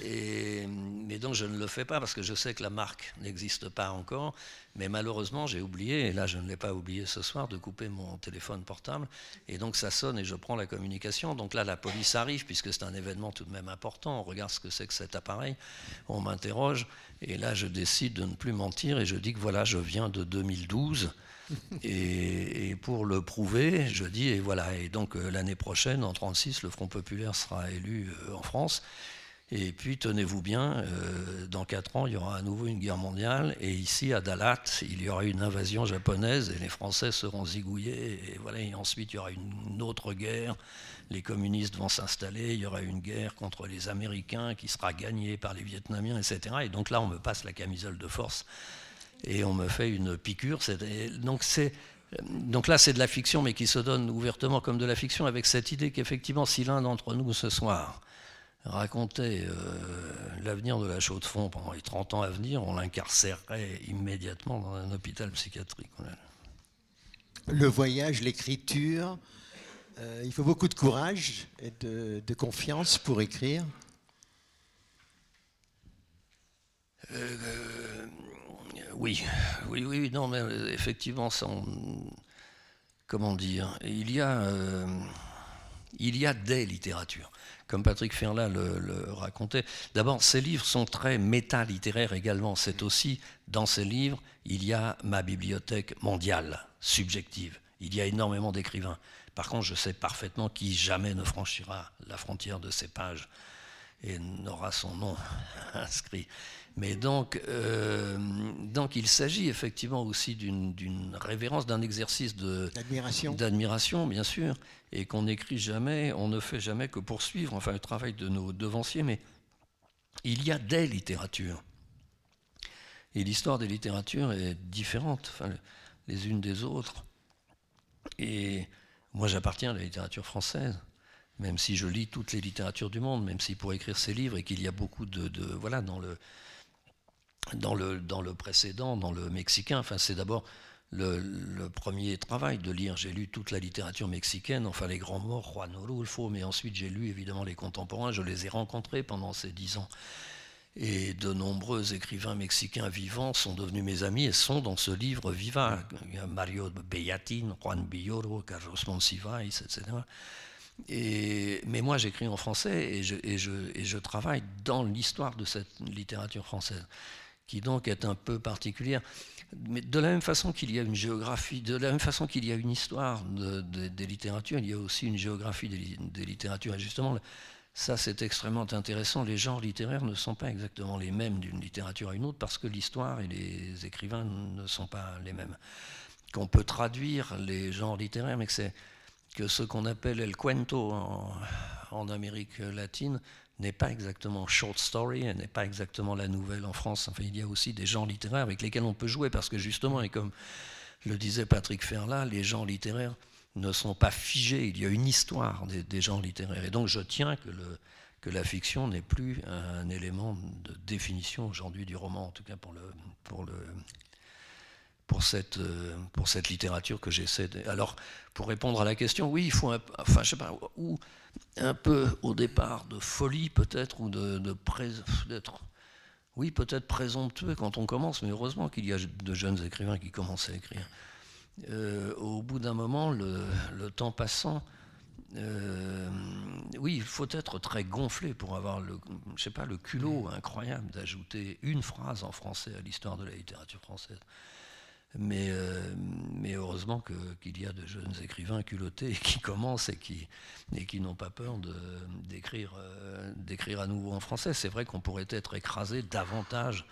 Et, mais donc je ne le fais pas parce que je sais que la marque n'existe pas encore. Mais malheureusement, j'ai oublié, et là je ne l'ai pas oublié ce soir, de couper mon téléphone portable. Et donc ça sonne et je prends la communication. Donc là, la police arrive puisque c'est un événement tout de même important. On regarde ce que c'est que cet appareil. On m'interroge. Et là, je décide de ne plus mentir et je dis que voilà, je viens de 2012. [laughs] Et, et, pour le prouver, je dis, et voilà, et donc euh, l'année prochaine, en 36, le Front Populaire sera élu euh, en France. Et puis, tenez-vous bien, euh, dans quatre ans, il y aura à nouveau une guerre mondiale. Et ici, à Dalat, il y aura une invasion japonaise et les Français seront zigouillés. Et, voilà, et ensuite, il y aura une autre guerre. Les communistes vont s'installer. Il y aura une guerre contre les Américains qui sera gagnée par les Vietnamiens, etc. Et donc là, on me passe la camisole de force et on me fait une piqûre. Donc là, c'est de la fiction, mais qui se donne ouvertement comme de la fiction, avec cette idée qu'effectivement, si l'un d'entre nous ce soir racontait euh, l'avenir de la chaux de fond pendant les 30 ans à venir, on l'incarcérerait immédiatement dans un hôpital psychiatrique. Le voyage, l'écriture, euh, il faut beaucoup de courage et de, confiance pour écrire. Euh, oui, oui, oui, non, mais effectivement, ça, comment dire, il y a, il y a des littératures comme Patrick Ferlat le, racontait. D'abord, ces livres sont très méta-littéraires également. C'est aussi, dans ces livres, il y a ma bibliothèque mondiale, subjective. Il y a énormément d'écrivains. Par contre, je sais parfaitement qui jamais ne franchira la frontière de ces pages. Et n'aura son nom [laughs] inscrit. Mais donc, euh, donc il s'agit effectivement aussi d'une révérence, d'un exercice d'admiration, bien sûr, et qu'on n'écrit jamais, on ne fait jamais que poursuivre, enfin le travail de nos devanciers, mais il y a des littératures. Et l'histoire des littératures est différente enfin, les unes des autres. Et moi j'appartiens à la littérature française même si je lis toutes les littératures du monde, même si pour écrire ces livres et qu'il y a beaucoup de, voilà dans le précédent, dans le mexicain. Enfin, c'est d'abord le, premier travail de lire. J'ai lu toute la littérature mexicaine, enfin les grands morts, Juan Orulfo, mais ensuite j'ai lu évidemment les contemporains. Je les ai rencontrés pendant ces dix ans. Et de nombreux écrivains mexicains vivants sont devenus mes amis et sont dans ce livre vivant. Mario Bellatin, Juan Villoro, Carlos Monsiváis, etc mais moi, j'écris en français et je, travaille dans l'histoire de cette littérature française, qui donc est un peu particulière. Mais de la même façon qu'il y a une géographie, de la même façon qu'il y a une histoire des littératures, il y a aussi une géographie des, littératures. Et justement, ça, c'est extrêmement intéressant. Les genres littéraires ne sont pas exactement les mêmes d'une littérature à une autre parce que l'histoire et les écrivains ne sont pas les mêmes. Qu'on peut traduire les genres littéraires, mais que c'est que ce qu'on appelle el cuento en, Amérique latine n'est pas exactement short story, n'est pas exactement la nouvelle en France. Enfin, il y a aussi des genres littéraires avec lesquels on peut jouer parce que justement, et comme le disait Patrick Ferlat, les genres littéraires ne sont pas figés. Il y a une histoire des, des genres littéraires. Et donc, je tiens que, la fiction n'est plus un élément de définition aujourd'hui du roman, en tout cas pour le, pour cette, euh, pour cette littérature que j'essaie de... Alors, pour répondre à la question, oui, il faut, un, enfin, je sais pas, ou un peu au départ de folie peut-être, ou de, d'être, oui, peut-être présomptueux quand on commence, mais heureusement qu'il y a de jeunes écrivains qui commencent à écrire. Euh, au bout d'un moment, le, le temps passant, euh, oui, il faut être très gonflé pour avoir le, je sais pas, le culot incroyable d'ajouter une phrase en français à l'histoire de la littérature française. Mais, euh, mais heureusement qu'il y a de jeunes écrivains culottés [laughs] qui commencent et qui, et qui n'ont pas peur d'écrire euh, d'écrire à nouveau en français. C'est vrai qu'on pourrait être écrasé davantage,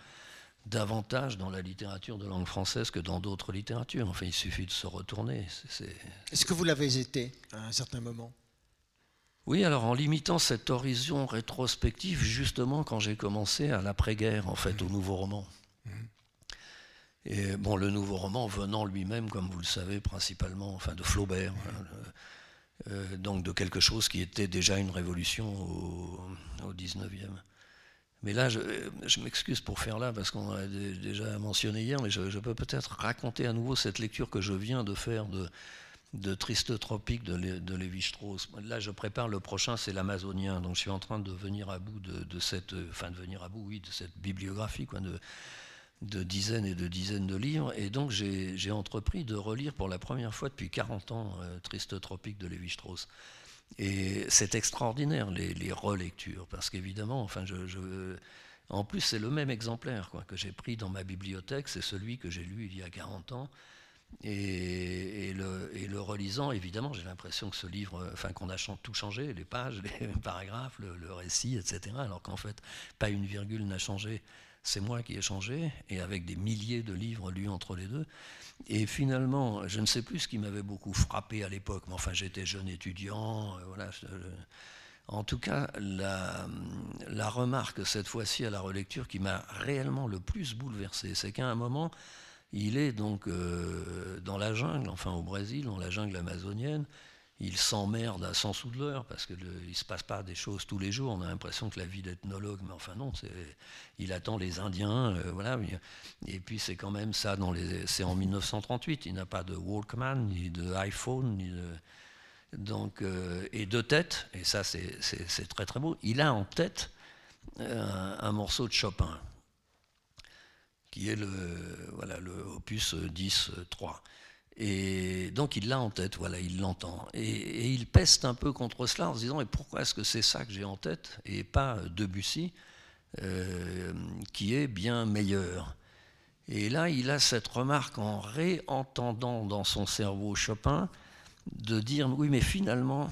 davantage dans la littérature de langue française que dans d'autres littératures. Enfin, il suffit de se retourner. Est-ce que vous l'avez été à un certain moment? Oui, alors en limitant cette horizon rétrospective, justement quand j'ai commencé à l'après-guerre, en fait, au nouveau roman. Mmh. Et bon, le nouveau roman venant lui-même, comme vous le savez, principalement, enfin de Flaubert, hein, euh, donc de quelque chose qui était déjà une révolution au, 19e. Mais là, je, m'excuse pour faire là, parce qu'on l'a déjà mentionné hier, mais je, peux peut-être raconter à nouveau cette lecture que je viens de faire de, de Triste Tropique de, Lévi-Strauss. Là, je prépare le prochain, c'est l'Amazonien, donc je suis en train de venir à bout de, cette, enfin de venir à bout, oui, de cette bibliographie, quoi, de, de dizaines et de dizaines de livres. Et donc j'ai entrepris de relire pour la première fois depuis 40 ans euh, Triste Tropique de Lévi-Strauss. Et c'est extraordinaire les, relectures, parce qu'évidemment, enfin, je, en plus c'est le même exemplaire quoi, que j'ai pris dans ma bibliothèque, c'est celui que j'ai lu il y a 40 ans. Et, le, et le, relisant, évidemment, j'ai l'impression que ce livre, enfin qu'on a tout changé, les pages, [laughs] les paragraphes, le récit, etc. Alors qu'en fait, pas une virgule n'a changé c'est moi qui ai changé, et avec des milliers de livres lus entre les deux. Et finalement, je ne sais plus ce qui m'avait beaucoup frappé à l'époque, mais enfin j'étais jeune étudiant, euh, voilà. En tout cas, la, remarque cette fois-ci à la relecture qui m'a réellement le plus bouleversé, c'est qu'à un moment, il est donc euh, dans la jungle, enfin au Brésil, dans la jungle amazonienne, il s'emmerde à 100 sous de l'heure parce qu'il ne se passe pas des choses tous les jours. On a l'impression que la vie d'ethnologue, mais enfin non, il attend les Indiens, euh, voilà. Et puis c'est quand même ça, c'est en 1938. Il n'a pas de Walkman, ni de iPhone, ni donc, euh, et de tête, et ça c'est très très beau, il a en tête euh, un, morceau de Chopin, qui est le, voilà, le opus 10-3. Et donc il l'a en tête, voilà, il l'entend. Et, il peste un peu contre cela en se disant, et pourquoi est-ce que c'est ça que j'ai en tête et pas Debussy, euh, qui est bien meilleur? Et là, il a cette remarque en réentendant dans son cerveau Chopin, de dire, oui, mais finalement,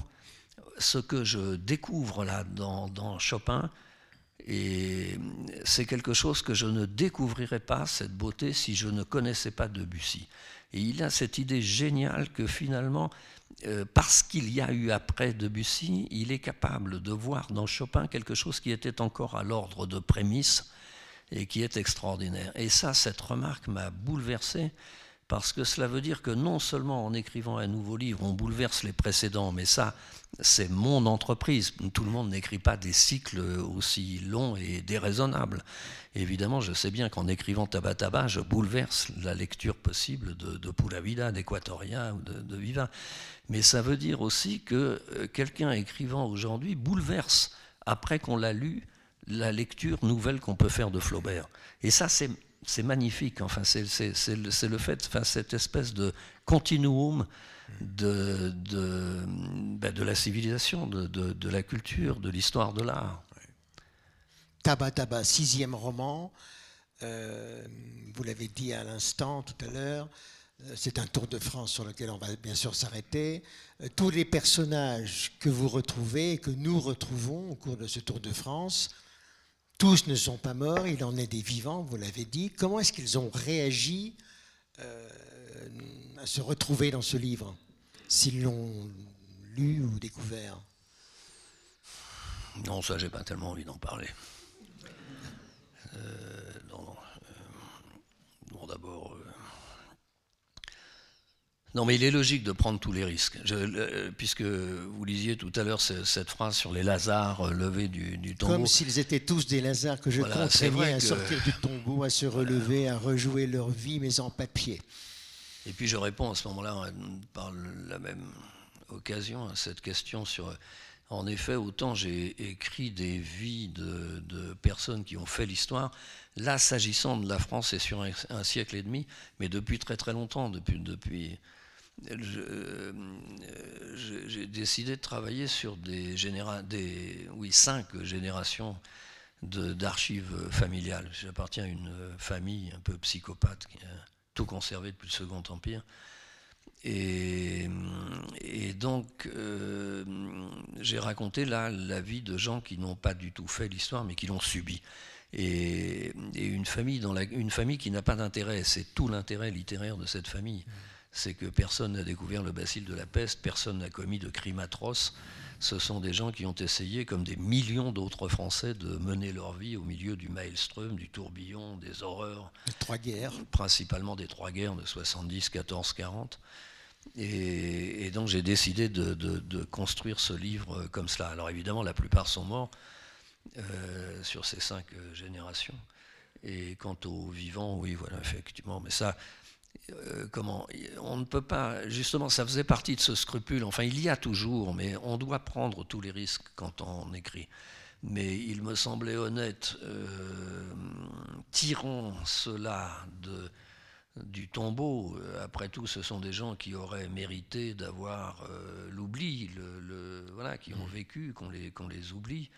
ce que je découvre là dans, dans Chopin, Et c'est quelque chose que je ne découvrirais pas, cette beauté, si je ne connaissais pas Debussy. Et il a cette idée géniale que finalement, euh, parce qu'il y a eu après Debussy, il est capable de voir dans Chopin quelque chose qui était encore à l'ordre de prémisse et qui est extraordinaire. Et ça, cette remarque m'a bouleversé parce que cela veut dire que non seulement en écrivant un nouveau livre, on bouleverse les précédents, mais ça, c'est mon entreprise. Tout le monde n'écrit pas des cycles aussi longs et déraisonnables. évidemment, je sais bien qu'en écrivant Tabataba, je bouleverse la lecture possible de, de Pula Vida, d'Equatoria ou de, de, Viva. Mais ça veut dire aussi que euh, quelqu'un écrivant aujourd'hui bouleverse, après qu'on l'a lu, la lecture nouvelle qu'on peut faire de Flaubert. Et ça, c'est c'est magnifique. Enfin, c'est le, fait, enfin, cette espèce de continuum de, ben, la civilisation, de, la culture, de l'histoire de l'art. Taba Taba, sixième roman. Euh, vous l'avez dit à l'instant, tout à l'heure. Euh, c'est un tour de France sur lequel on va bien sûr s'arrêter. Euh, tous les personnages que vous retrouvez, que nous retrouvons au cours de ce tour de France, tous ne sont pas morts, il en est des vivants, vous l'avez dit. Comment est-ce qu'ils ont réagi euh, à se retrouver dans ce livre, s'ils l'ont lu ou découvert? Non, ça, j'ai pas tellement envie d'en parler. Euh, non, euh, d'abord, non, mais il est logique de prendre tous les risques. puisque vous lisiez tout à l'heure cette phrase sur les Lazars euh, levés du, tombeau. Comme s'ils étaient tous des Lazars que je contraignais à sortir du tombeau, à se relever, à rejouer leur vie, mais en papier. Et puis je réponds à ce moment-là par la même occasion à cette question sur. En effet, autant j'ai écrit des vies de, personnes qui ont fait l'histoire. Là, s'agissant de la France, c'est sur un, siècle et demi, mais depuis très très longtemps, depuis, depuis euh, j'ai décidé de travailler sur des, cinq générations d'archives familiales. J'appartiens à une famille un peu psychopathe qui a tout conservé depuis le Second Empire. Et, donc, euh, j'ai raconté là la vie de gens qui n'ont pas du tout fait l'histoire, mais qui l'ont subi. Et, une, famille dans une famille qui n'a pas d'intérêt, c'est tout l'intérêt littéraire de cette famille c'est que personne n'a découvert le bacille de la peste, personne n'a commis de crime atroce. Ce sont des gens qui ont essayé, comme des millions d'autres Français, de mener leur vie au milieu du maelstrom, du tourbillon, des horreurs. Les trois guerres. Principalement des trois guerres de 70, 14, 40. Et, donc j'ai décidé de, construire ce livre comme cela. Alors évidemment, la plupart sont morts euh, sur ces cinq générations. Et quant aux vivants, oui, voilà, effectivement. Mais ça, euh, comment On ne peut pas, justement, ça faisait partie de ce scrupule. Enfin, il y a toujours, mais on doit prendre tous les risques quand on écrit. Mais il me semblait honnête, euh, tirant cela de, du tombeau. Après tout, ce sont des gens qui auraient mérité d'avoir euh, l'oubli, le, voilà, qui ont mmh. vécu, qu'on les, qu'on les oublie.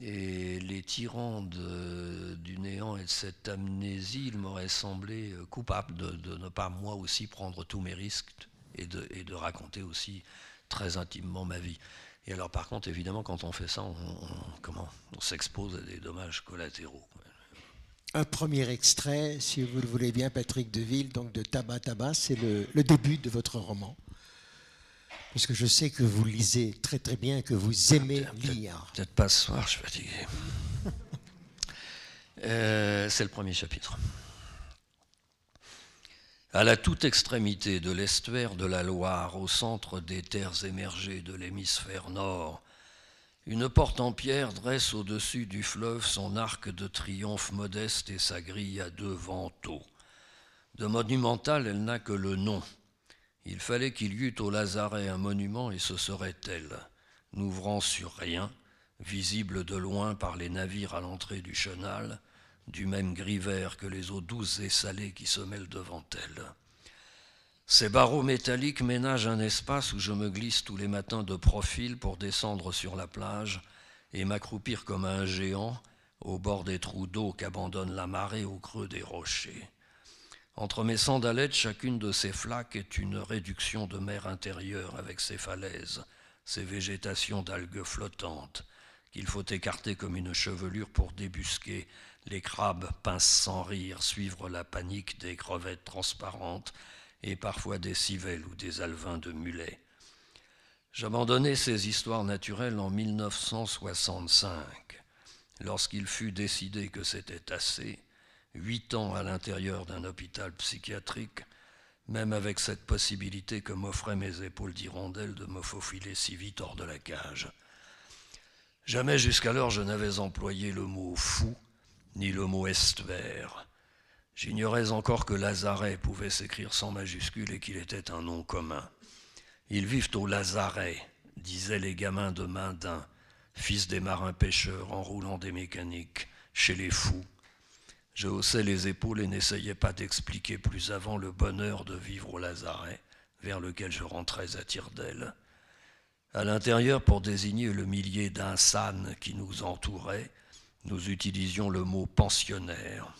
Et les tyrans du néant et de cette amnésie, il m'aurait semblé euh, coupable de, ne pas moi aussi prendre tous mes risques et de, raconter aussi très intimement ma vie. Et alors par contre, évidemment, quand on fait ça, on, comment, on s'expose à des dommages collatéraux. Un premier extrait, si vous le voulez bien, Patrick Deville, donc de Tabac Tabac, c'est le début de votre roman parce que je sais que vous lisez très très bien, que vous aimez lire. Peut-être pas ce soir, je suis fatigué. [laughs] Euh, c'est le premier chapitre. À la toute extrémité de l'estuaire de la Loire, au centre des terres émergées de l'hémisphère nord, une porte en pierre dresse au-dessus du fleuve son arc de triomphe modeste et sa grille à deux vantaux. De monumental, elle n'a que le nom. Il fallait qu'il y eût au Lazaret un monument, et ce serait elle, n'ouvrant sur rien, visible de loin par les navires à l'entrée du chenal, du même gris vert que les eaux douces et salées qui se mêlent devant elle. Ces barreaux métalliques ménagent un espace où je me glisse tous les matins de profil pour descendre sur la plage et m'accroupir comme un géant au bord des trous d'eau qu'abandonne la marée au creux des rochers. Entre mes sandalettes, chacune de ces flaques est une réduction de mer intérieure avec ses falaises, ses végétations d'algues flottantes, qu'il faut écarter comme une chevelure pour débusquer les crabes pinces sans rire, suivre la panique des crevettes transparentes et parfois des civelles ou des alevins de mulets. J'abandonnai ces histoires naturelles en 1965, lorsqu'il fut décidé que c'était assez, huit ans à l'intérieur d'un hôpital psychiatrique, même avec cette possibilité que m'offraient mes épaules d'hirondelle de me faufiler si vite hors de la cage. Jamais jusqu'alors je n'avais employé le mot fou, ni le mot estvert. J'ignorais encore que Lazaret pouvait s'écrire sans majuscule et qu'il était un nom commun. Ils vivent au Lazaret, disaient les gamins de Mindin, fils des marins pêcheurs enroulant des mécaniques, chez les fous. Je haussais les épaules et n'essayais pas d'expliquer plus avant le bonheur de vivre au Lazaret, vers lequel je rentrais à tire d'aile. À l'intérieur, pour désigner le millier d'insanes qui nous entouraient, nous utilisions le mot pensionnaire.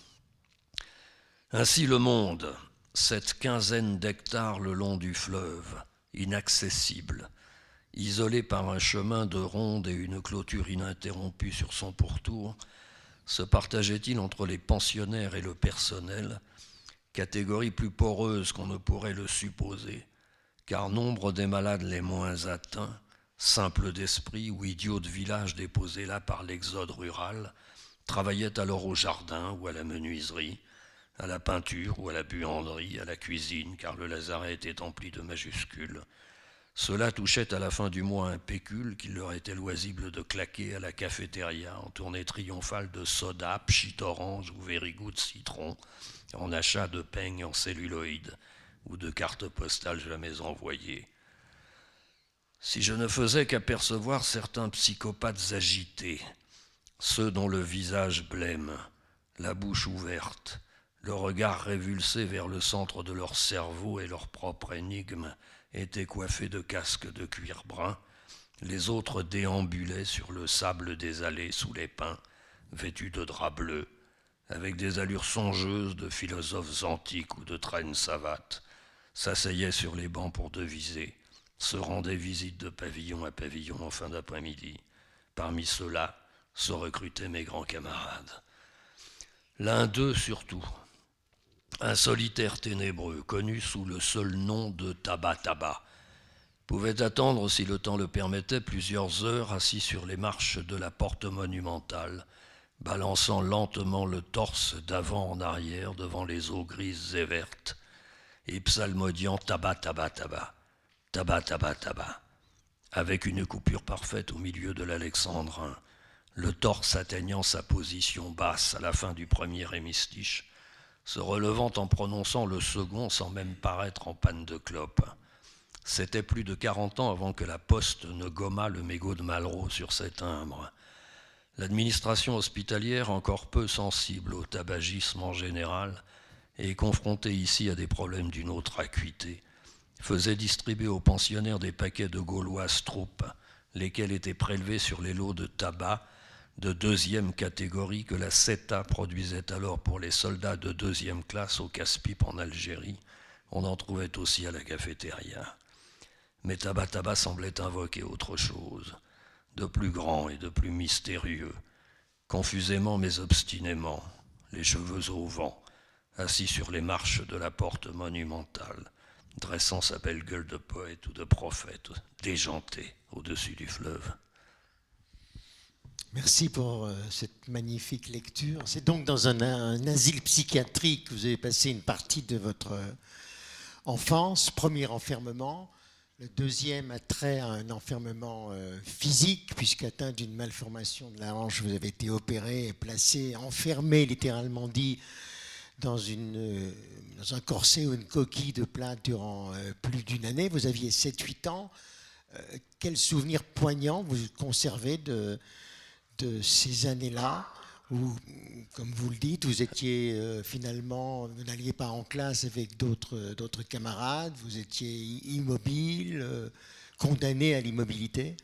Ainsi le monde, cette quinzaine d'hectares le long du fleuve, inaccessible, isolé par un chemin de ronde et une clôture ininterrompue sur son pourtour, se partageait-il entre les pensionnaires et le personnel, catégorie plus poreuse qu'on ne pourrait le supposer, car nombre des malades les moins atteints, simples d'esprit ou idiots de village déposés là par l'exode rural, travaillaient alors au jardin ou à la menuiserie, à la peinture ou à la buanderie, à la cuisine, car le lazaret était empli de majuscules. Cela touchait à la fin du mois un pécule qu'il leur était loisible de claquer à la cafétéria en tournée triomphale de soda, pchit orange ou de citron, en achat de peignes en celluloïde ou de cartes postales jamais envoyées. Si je ne faisais qu'apercevoir certains psychopathes agités, ceux dont le visage blême, la bouche ouverte, le regard révulsé vers le centre de leur cerveau et leur propre énigme étaient coiffés de casques de cuir brun, les autres déambulaient sur le sable des allées sous les pins, vêtus de drap bleu, avec des allures songeuses de philosophes antiques ou de traînes savates, s'asseyaient sur les bancs pour deviser, se rendaient visite de pavillon à pavillon en fin d'après-midi. Parmi ceux-là se recrutaient mes grands camarades. L'un d'eux surtout, un solitaire ténébreux, connu sous le seul nom de Tabac Tabac, pouvait attendre, si le temps le permettait, plusieurs heures assis sur les marches de la porte monumentale, balançant lentement le torse d'avant en arrière devant les eaux grises et vertes, et psalmodiant tabac, tabac, tabac, tabac, tabac, tabac, avec une coupure parfaite au milieu de l'alexandrin, le torse atteignant sa position basse à la fin du premier hémistiche, se relevant en prononçant le second sans même paraître en panne de clope. C'était plus de quarante ans avant que la poste ne gommât le mégot de Malraux sur ses timbres. L'administration hospitalière, encore peu sensible au tabagisme en général, et confrontée ici à des problèmes d'une autre acuité, faisait distribuer aux pensionnaires des paquets de gauloises troupes, lesquels étaient prélevés sur les lots de tabac de deuxième catégorie que la CETA produisait alors pour les soldats de deuxième classe au casse-pipe en Algérie. On en trouvait aussi à la cafétéria. Mais Tabataba semblait invoquer autre chose, de plus grand et de plus mystérieux, confusément mais obstinément, les cheveux au vent, assis sur les marches de la porte monumentale, dressant sa belle gueule de poète ou de prophète, déjanté au-dessus du fleuve. Merci pour euh, cette magnifique lecture. C'est donc dans un, asile psychiatrique que vous avez passé une partie de votre euh, enfance, premier enfermement. Le deuxième a trait à un enfermement euh, physique, puisqu'atteint d'une malformation de la hanche, vous avez été opéré et placé, enfermé, littéralement dit, dans, une, dans un corset ou une coquille de plate durant plus d'une année. Vous aviez 7-8 ans. quel souvenir poignant vous conservez de, de ces années-là où, comme vous le dites, vous étiez euh, finalement, vous n'alliez pas en classe avec d'autres, d'autres camarades, vous étiez immobile, euh, condamné à l'immobilité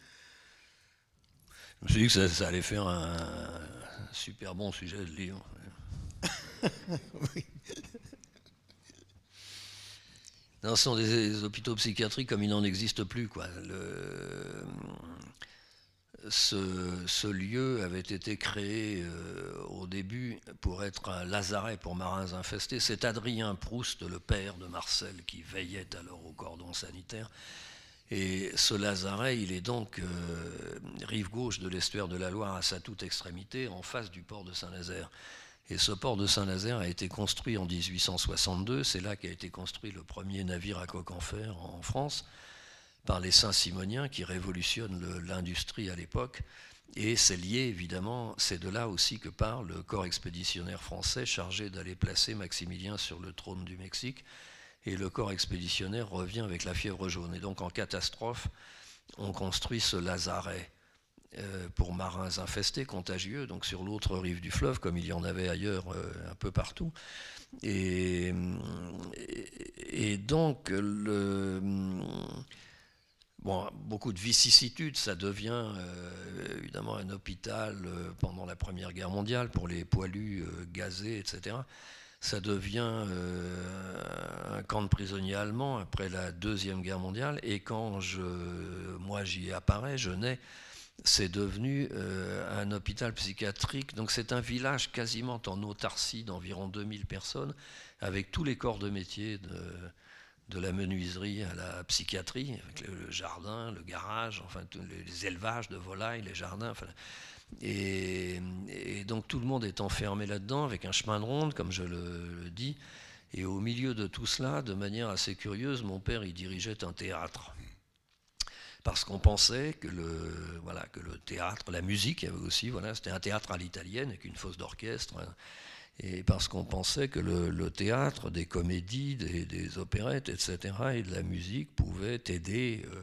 Je me suis dit que ça, allait faire un, super bon sujet de livre. [laughs] oui. ce sont des, hôpitaux psychiatriques comme il n'en existe plus. Quoi. Le, ce, lieu avait été créé au début pour être un lazaret pour marins infestés. C'est Adrien Proust, le père de Marcel, qui veillait alors au cordon sanitaire. Et ce lazaret, il est donc rive gauche de l'estuaire de la Loire à sa toute extrémité, en face du port de Saint-Nazaire. Et ce port de Saint-Nazaire a été construit en 1862. C'est là qu'a été construit le premier navire à coque en fer en France par les Saint-Simoniens qui révolutionnent l'industrie à l'époque. Et c'est lié évidemment, c'est de là aussi que part le corps expéditionnaire français chargé d'aller placer Maximilien sur le trône du Mexique. Et le corps expéditionnaire revient avec la fièvre jaune. Et donc en catastrophe, on construit ce lazaret euh, pour marins infestés, contagieux, donc sur l'autre rive du fleuve, comme il y en avait ailleurs euh, un peu partout. Et, et donc, le, Bon, beaucoup de vicissitudes, ça devient euh, évidemment un hôpital euh, pendant la Première Guerre mondiale pour les poilus euh, gazés, etc. Ça devient un camp de prisonniers allemands après la Deuxième Guerre mondiale. Et quand je, moi j'y apparais, je nais, c'est devenu un hôpital psychiatrique. Donc c'est un village quasiment en autarcie d'environ 2000 personnes, avec tous les corps de métier de la menuiserie à la psychiatrie, avec le, jardin, le garage, enfin les, élevages de volailles, les jardins. et, donc tout le monde est enfermé là-dedans avec un chemin de ronde, comme je le, dis. Et au milieu de tout cela, de manière assez curieuse, mon père y dirigeait un théâtre. Parce qu'on pensait que le, voilà, que le théâtre, la musique, y avait aussi, voilà, c'était un théâtre à l'italienne avec une fosse d'orchestre. Hein et parce qu'on pensait que le, théâtre, des comédies, des, opérettes, etc., et de la musique pouvaient aider. Euh,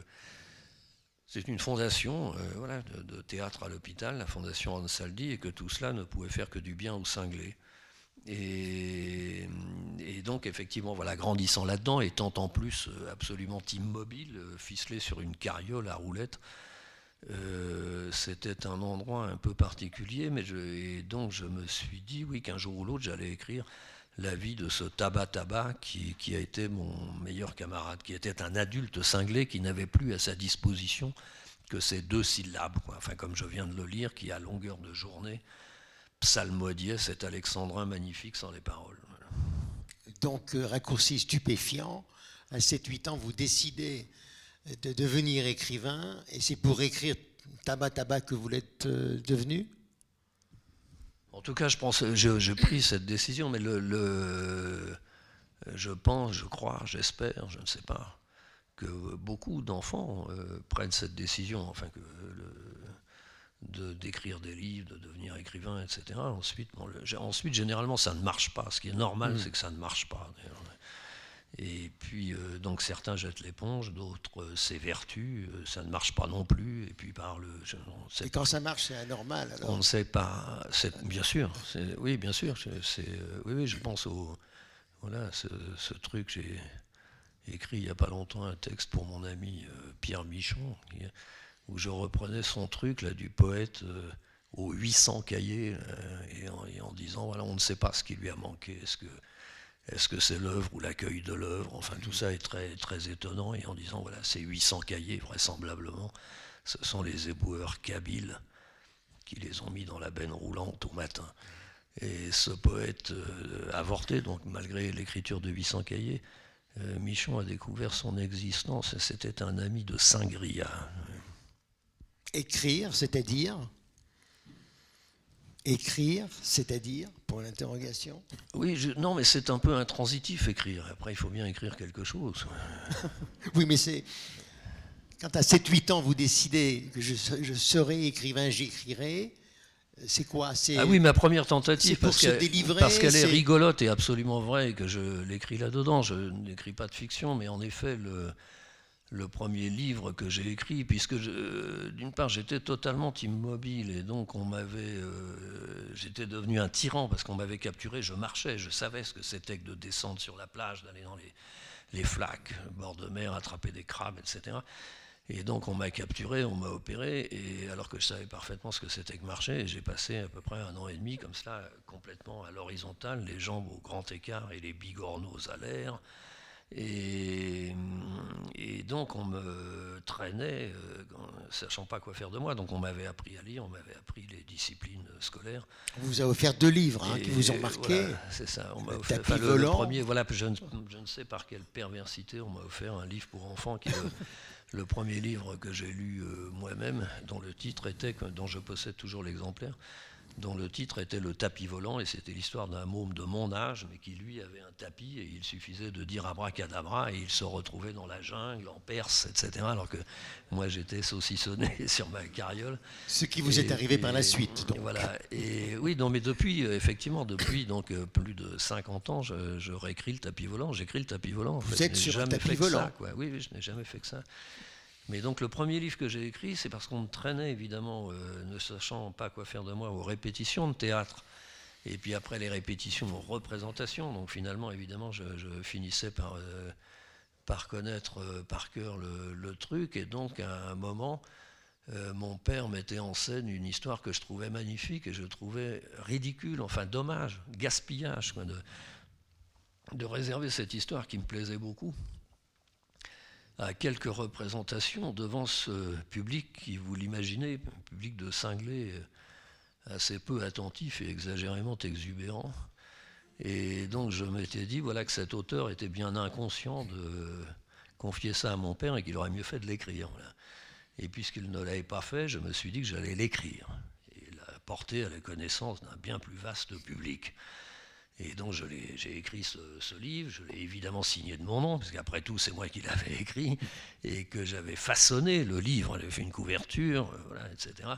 c'est une fondation euh, voilà, de, théâtre à l'hôpital, la fondation Ansaldi, et que tout cela ne pouvait faire que du bien aux cinglés. Et, et donc, effectivement, voilà, grandissant là-dedans, étant en plus euh, absolument immobile, ficelé sur une carriole à roulettes, euh, c'était un endroit un peu particulier, mais et donc je me suis dit, oui, qu'un jour ou l'autre, j'allais écrire la vie de ce tabac tabac qui, qui, a été mon meilleur camarade, qui était un adulte cinglé qui n'avait plus à sa disposition que ces deux syllabes, enfin comme je viens de le lire, qui à longueur de journée psalmodiait cet alexandrin magnifique sans les paroles. Donc, euh, raccourci stupéfiant, à 7-8 ans, vous décidez de devenir écrivain, et c'est pour écrire Tabac Tabac que vous l'êtes euh, devenu? En tout cas, je pense, j'ai pris cette décision, mais le, je pense, je crois, j'espère, je ne sais pas, que beaucoup d'enfants euh, prennent cette décision, enfin que de d'écrire des livres, de devenir écrivain, etc. Ensuite, ensuite, généralement, ça ne marche pas. Ce qui est normal, mm. c'est que ça ne marche pas. Et puis, euh, donc certains jettent l'éponge, d'autres euh, s'évertuent, euh, ça ne marche pas non plus. Et puis, par le. et quand ça marche, c'est anormal On ne sait pas. Bien sûr, oui, bien sûr. oui, oui, je pense au. Voilà, ce, truc, j'ai écrit il n'y a pas longtemps un texte pour mon ami Pierre Michon, où je reprenais son truc, là, du poète aux 800 cahiers, et en, et, en, disant, voilà, on ne sait pas ce qui lui a manqué. Est-ce que est-ce que c'est l'œuvre ou l'accueil de l'œuvre? Enfin, tout ça est très, très étonnant. Et en disant, voilà, ces 800 cahiers, vraisemblablement, ce sont les éboueurs kabyles qui les ont mis dans la benne roulante au matin. Et ce poète euh, avorté, donc malgré l'écriture de 800 cahiers, euh, Michon a découvert son existence et c'était un ami de Saint-Gria. Écrire, c'est-à-dire? Écrire, c'est-à-dire, pour l'interrogation Oui, non, mais c'est un peu intransitif, écrire. Après, il faut bien écrire quelque chose. [laughs] oui, mais c'est... Quand à 7-8 ans, vous décidez que je, serai écrivain, j'écrirai, c'est quoi? Ah oui, ma première tentative, pour parce qu'elle est, est rigolote et absolument vraie, que je l'écris là-dedans. Je n'écris pas de fiction, mais en effet, le, le premier livre que j'ai écrit, puisque d'une part j'étais totalement immobile et donc on m'avait, euh, j'étais devenu un tyran parce qu'on m'avait capturé, je marchais, je savais ce que c'était que de descendre sur la plage, d'aller dans les, flaques, bord de mer, attraper des crabes, etc. Et donc on m'a capturé, on m'a opéré, et alors que je savais parfaitement ce que c'était que marcher, j'ai passé à peu près un an et demi comme cela, complètement à l'horizontale, les jambes au grand écart et les bigorneaux à l'air Et, et, donc on me traînait, euh, sachant pas quoi faire de moi. Donc on m'avait appris à lire, on m'avait appris les disciplines scolaires. On vous a offert deux livres hein, qui vous ont marqué. c'est ça. On m'a offert enfin, le, premier. Voilà, je ne, je ne, sais par quelle perversité on m'a offert un livre pour enfants qui est le, [laughs] le premier livre que j'ai lu euh, moi-même, dont le titre était, dont je possède toujours l'exemplaire, dont le titre était Le tapis volant, et c'était l'histoire d'un môme de mon âge, mais qui lui avait un tapis, et il suffisait de dire abracadabra, et il se retrouvait dans la jungle, en Perse, etc. Alors que moi j'étais saucissonné [laughs] sur ma carriole. Ce qui vous est arrivé par la suite. Donc. Voilà. Et oui, non, mais depuis, euh, effectivement, depuis donc euh, plus de 50 ans, je, réécris le tapis volant. J'écris le tapis volant. vous êtes sur un tapis volant. Oui, oui, je n'ai jamais fait que ça. Mais donc le premier livre que j'ai écrit, c'est parce qu'on me traînait évidemment, euh, ne sachant pas quoi faire de moi, aux répétitions de théâtre. Et puis après les répétitions aux représentations. Donc finalement, évidemment, je, finissais par, euh, par connaître euh, par cœur le, truc. Et donc à un moment, mon père mettait en scène une histoire que je trouvais magnifique et je trouvais ridicule, enfin dommage, gaspillage, de, de réserver cette histoire qui me plaisait beaucoup à quelques représentations devant ce public qui, vous l'imaginez, un public de cinglés euh, assez peu attentif et exagérément exubérant. Et donc je m'étais dit voilà que cet auteur était bien inconscient de confier ça à mon père et qu'il aurait mieux fait de l'écrire. Et puisqu'il ne l'avait pas fait, je me suis dit que j'allais l'écrire et la porter à la connaissance d'un bien plus vaste public. Et donc j'ai écrit ce, livre, je l'ai évidemment signé de mon nom, parce qu'après tout c'est moi qui l'avais [laughs] écrit, et que j'avais façonné le livre, j'avais fait une couverture, euh, etc.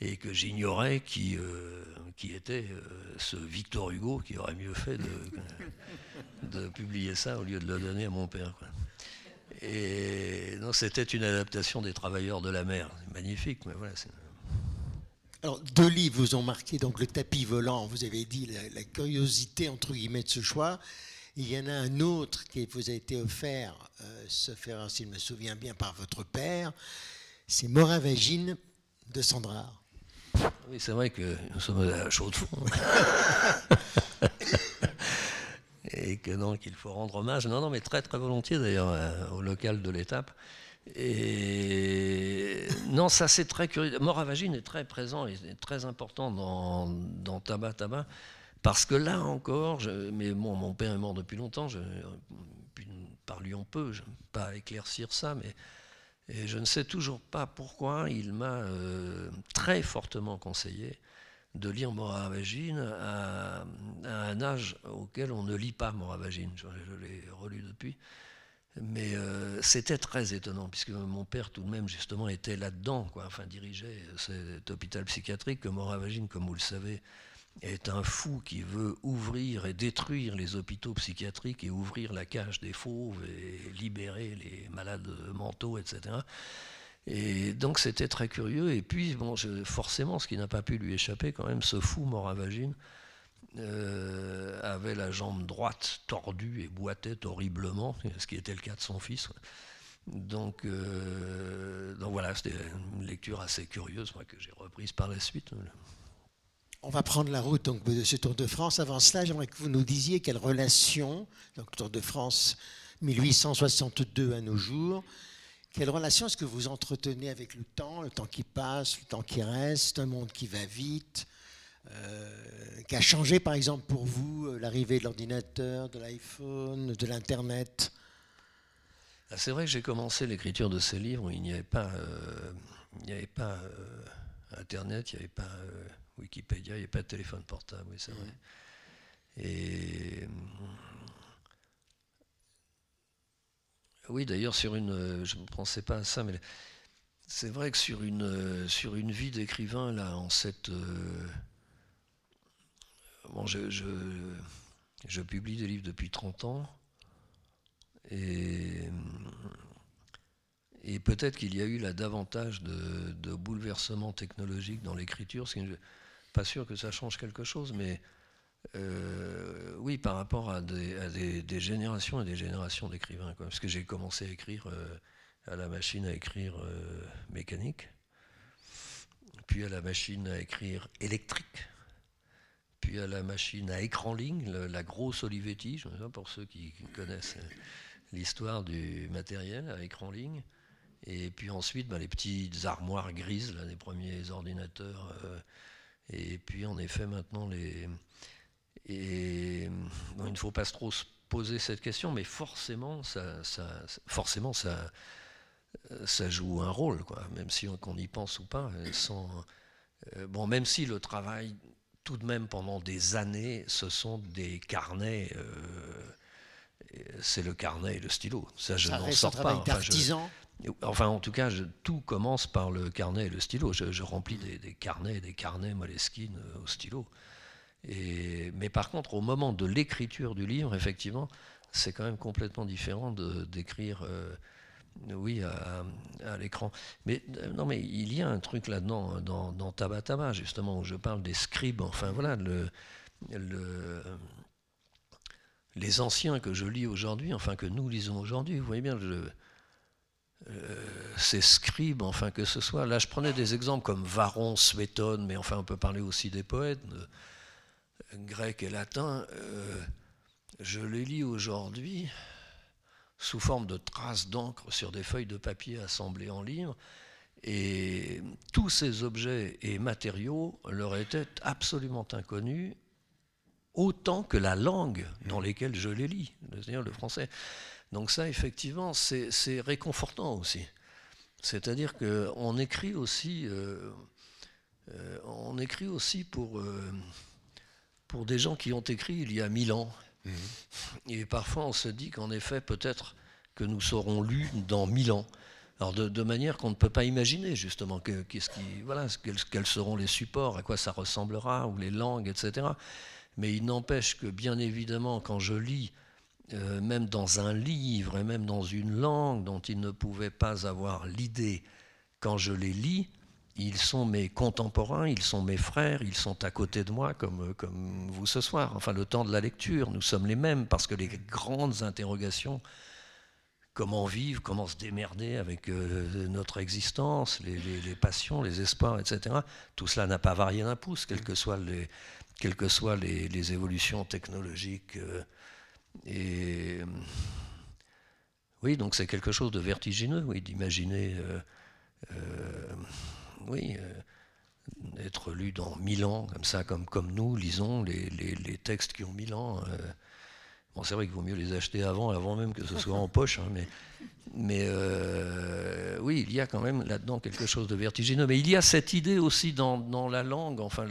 Et que j'ignorais qui, euh, était euh, ce Victor Hugo qui aurait mieux fait [laughs] de, publier ça au lieu de le donner à mon père. Et c'était une adaptation des Travailleurs de la mer, magnifique, mais voilà. Alors, deux livres vous ont marqué, donc le tapis volant, vous avez dit la, curiosité entre guillemets de ce choix. Il y en a un autre qui vous a été offert, euh, ce faire, s'il me souvient bien, par votre père. C'est Moravagine de Sandra. Oui, c'est vrai que nous sommes à chaud de fond. [laughs] Et que donc il faut rendre hommage, non, non, mais très très volontiers d'ailleurs, euh, au local de l'étape. Et non, ça c'est très curieux. Moravagine est très présent et très important dans, dans Tabac Tabac. Parce que là encore, mais mon père est mort depuis longtemps, je, parlions peu, je ne pas éclaircir ça, mais je ne sais toujours pas pourquoi il m'a euh, très fortement conseillé de lire Moravagine à, un âge auquel on ne lit pas Moravagine. je l'ai relu depuis. Mais euh, c'était très étonnant, puisque mon père, tout de même, justement, était là-dedans, quoi, enfin, dirigeait cet hôpital psychiatrique que Moravagine, comme vous le savez, est un fou qui veut ouvrir et détruire les hôpitaux psychiatriques et ouvrir la cage des fauves et libérer les malades mentaux, etc. Et donc c'était très curieux. Et puis, forcément, ce qui n'a pas pu lui échapper, quand même, ce fou Moravagine, euh, avait la jambe droite tordue et boitait horriblement, [laughs] ce qui était le cas de son fils. Donc, euh, donc voilà, c'était une lecture assez curieuse moi, que j'ai reprise par la suite. On va prendre la route donc, de ce Tour de France. Avant cela, j'aimerais que vous nous disiez quelle relation, donc Tour de France 1862 à nos jours, quelle relation est-ce que vous entretenez avec le temps, le temps qui passe, le temps qui reste, un monde qui va vite, euh, qui a changé par exemple pour vous euh, l'arrivée de l'ordinateur, de l'iPhone, de l'Internet? Ah, C'est vrai que j'ai commencé l'écriture de ces livres où il n'y avait pas, euh, il n'y avait pas Internet, il n'y avait pas Wikipédia, il n'y avait pas de téléphone portable, oui c'est vrai. Et oui, d'ailleurs, sur une, je ne pensais pas à ça, mais c'est vrai que sur une, sur une vie d'écrivain, là, en cette, Bon, je, je, publie des livres depuis 30 ans. Et, et peut-être qu'il y a eu là davantage de, bouleversements technologiques dans l'écriture. Ce qui n'est pas sûr que ça change quelque chose, mais euh, oui, par rapport à, des, des, générations et des générations d'écrivains. Parce que j'ai commencé à écrire euh, à la machine à écrire euh, mécanique, puis à la machine à écrire électrique à la machine à écran ligne, la, grosse Olivetti, pour ceux qui connaissent l'histoire du matériel à écran ligne. Et puis ensuite, bah, les petites armoires grises, les premiers ordinateurs. Euh, et puis en effet, maintenant, les. Et il ne faut pas trop se poser cette question, mais forcément, ça, forcément, ça, ça joue un rôle, quoi, même si on, y pense ou pas. Sans, euh, bon, même si le travail, tout de même, pendant des années, ce sont des carnets. Euh, c'est le carnet et le stylo. Ça, je n'en sors pas. Enfin, Enfin, en tout cas, tout commence par le carnet et le stylo. Je, remplis des, carnets, des carnets Moleskine euh, au stylo. Et, mais par contre, au moment de l'écriture du livre, effectivement, c'est quand même complètement différent d'écrire, euh, oui, à, l'écran. Mais non, mais il y a un truc là-dedans dans, dans Tabataba, justement, où je parle des scribes. Enfin, voilà, le, le, les anciens que je lis aujourd'hui, enfin que nous lisons aujourd'hui, vous voyez bien, euh, ces scribes, enfin que ce soit. Là, je prenais des exemples comme Varon, Suétone, mais enfin, on peut parler aussi des poètes euh, grecs et latins. Euh, je les lis aujourd'hui sous forme de traces d'encre sur des feuilles de papier assemblées en livres. Et tous ces objets et matériaux leur étaient absolument inconnus, autant que la langue dans laquelle je les lis, c'est-à-dire le français. Donc ça, effectivement, c'est réconfortant aussi. C'est-à-dire qu'on écrit aussi, euh, euh, on écrit aussi pour, euh, pour des gens qui ont écrit il y a mille ans. Mhm. Et parfois, on se dit qu'en effet, peut-être que nous serons lus dans mille ans. Alors de, manière qu'on ne peut pas imaginer justement voilà, quels seront les supports, à quoi ça ressemblera, ou les langues, etc. Mais il n'empêche que bien évidemment, quand je lis euh, même dans un livre et même dans une langue dont ils ne pouvaient pas avoir l'idée quand je les lis, ils sont mes contemporains, ils sont mes frères, ils sont à côté de moi comme, comme vous ce soir. Enfin, le temps de la lecture, nous sommes les mêmes parce que les grandes interrogations, comment vivre, comment se démerder avec euh, notre existence, les, passions, les espoirs, etc., tout cela n'a pas varié d'un pouce, quelles que soient les, quelles que soient les, évolutions technologiques. Euh, et oui, donc c'est quelque chose de vertigineux, oui, d'imaginer, euh, oui, euh, être lu dans mille ans, comme ça, comme, comme nous lisons les, les, textes qui ont mille ans. bon, c'est vrai qu'il vaut mieux les acheter avant, avant même que ce soit en poche, hein, mais, mais oui, il y a quand même là-dedans quelque chose de vertigineux. Mais il y a cette idée aussi dans, dans la langue, enfin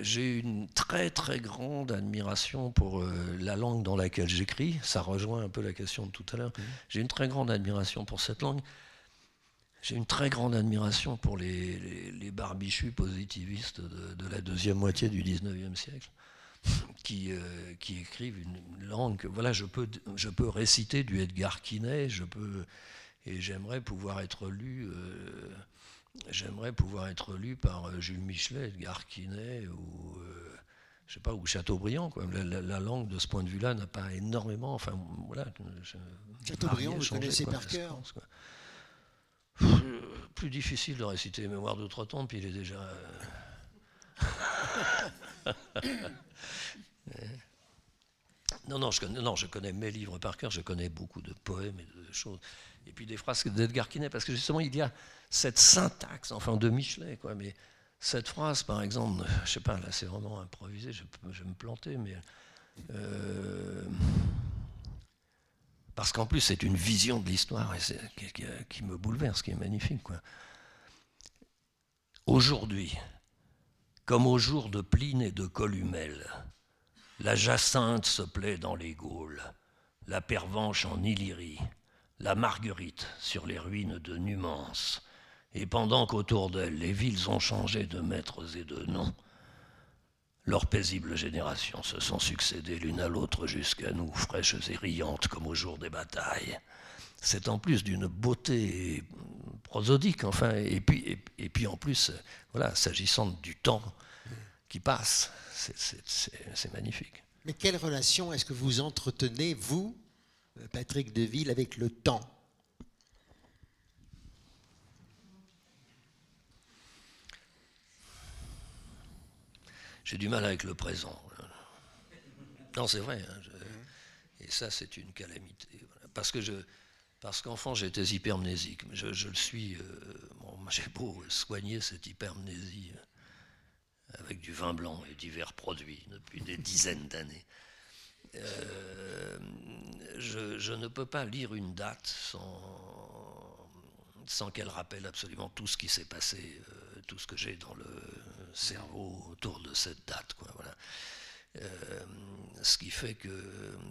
j'ai une très très grande admiration pour euh, la langue dans laquelle j'écris. Ça rejoint un peu la question de tout à l'heure. Mmh. J'ai une très grande admiration pour cette langue. J'ai une très grande admiration pour les, les, barbichus positivistes de, la deuxième moitié du 19e siècle, qui, euh, qui écrivent une langue. Voilà, je peux, je peux réciter du Edgar Quinet, je peux, et j'aimerais pouvoir être lu. Euh, J'aimerais pouvoir être lu par euh, Jules Michelet, Edgar Quinet ou euh, je sais pas ou Chateaubriand. Quoi. La, langue de ce point de vue-là n'a pas énormément. Enfin voilà. Chateaubriand, vous connaissez par cœur. Plus difficile de réciter Mémoire de trois temps, puis il est déjà. Euh, [laughs] non, non je, connais, non, je connais mes livres par cœur, je connais beaucoup de poèmes et de choses. Et puis des phrases d'Edgar Quinet, parce que justement, il y a cette syntaxe, enfin de Michelet, quoi. Mais cette phrase, par exemple, je sais pas, là c'est vraiment improvisé, je, je, vais me planter, mais. Euh, parce qu'en plus, c'est une vision de l'histoire qui, me bouleverse, qui est magnifique. Aujourd'hui, comme au jour de Pline et de Columelle, la jacinthe se plaît dans les Gaules, la pervenche en Illyrie, la marguerite sur les ruines de Numance, et pendant qu'autour d'elle les villes ont changé de maîtres et de noms, leurs paisibles générations se sont succédées l'une à l'autre jusqu'à nous, fraîches et riantes comme au jour des batailles. C'est en plus d'une beauté prosodique, enfin, et puis, et, puis en plus, voilà, s'agissant du temps qui passe, c'est magnifique. Mais quelle relation est-ce que vous entretenez, vous, Patrick Deville, avec le temps? J'ai du mal avec le présent. Non, c'est vrai. Hein, et ça, c'est une calamité. parce que je, parce qu'enfant j'étais hypermnésique. Je, je le suis. j'ai beau soigner cette hypermnésie avec du vin blanc et divers produits depuis des dizaines d'années. je, je, ne peux pas lire une date sans, sans qu'elle rappelle absolument tout ce qui s'est passé, tout ce que j'ai dans le cerveau autour de cette date. Quoi, voilà. Euh, ce, qui fait que,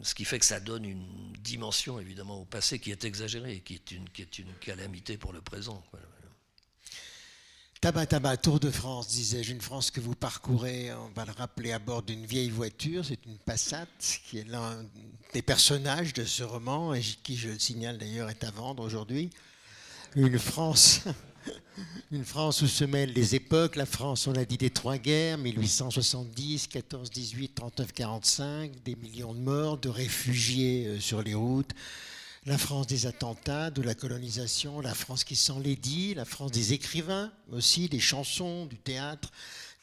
ce qui fait que ça donne une dimension évidemment au passé qui est exagérée, qui est une, qui est une calamité pour le présent. Tabac, Tour de France, disais-je, une France que vous parcourez, on va le rappeler, à bord d'une vieille voiture, c'est une Passat, qui est l'un des personnages de ce roman, et qui, je le signale d'ailleurs, est à vendre aujourd'hui. Une France Une France où se mêlent les époques. La France, on l'a dit, des trois guerres, 1870, 14, 18, 39, 45, des millions de morts, de réfugiés euh, sur les routes. La France des attentats, de la colonisation, la France qui s'enlaidit, la France des écrivains aussi, des chansons, du théâtre,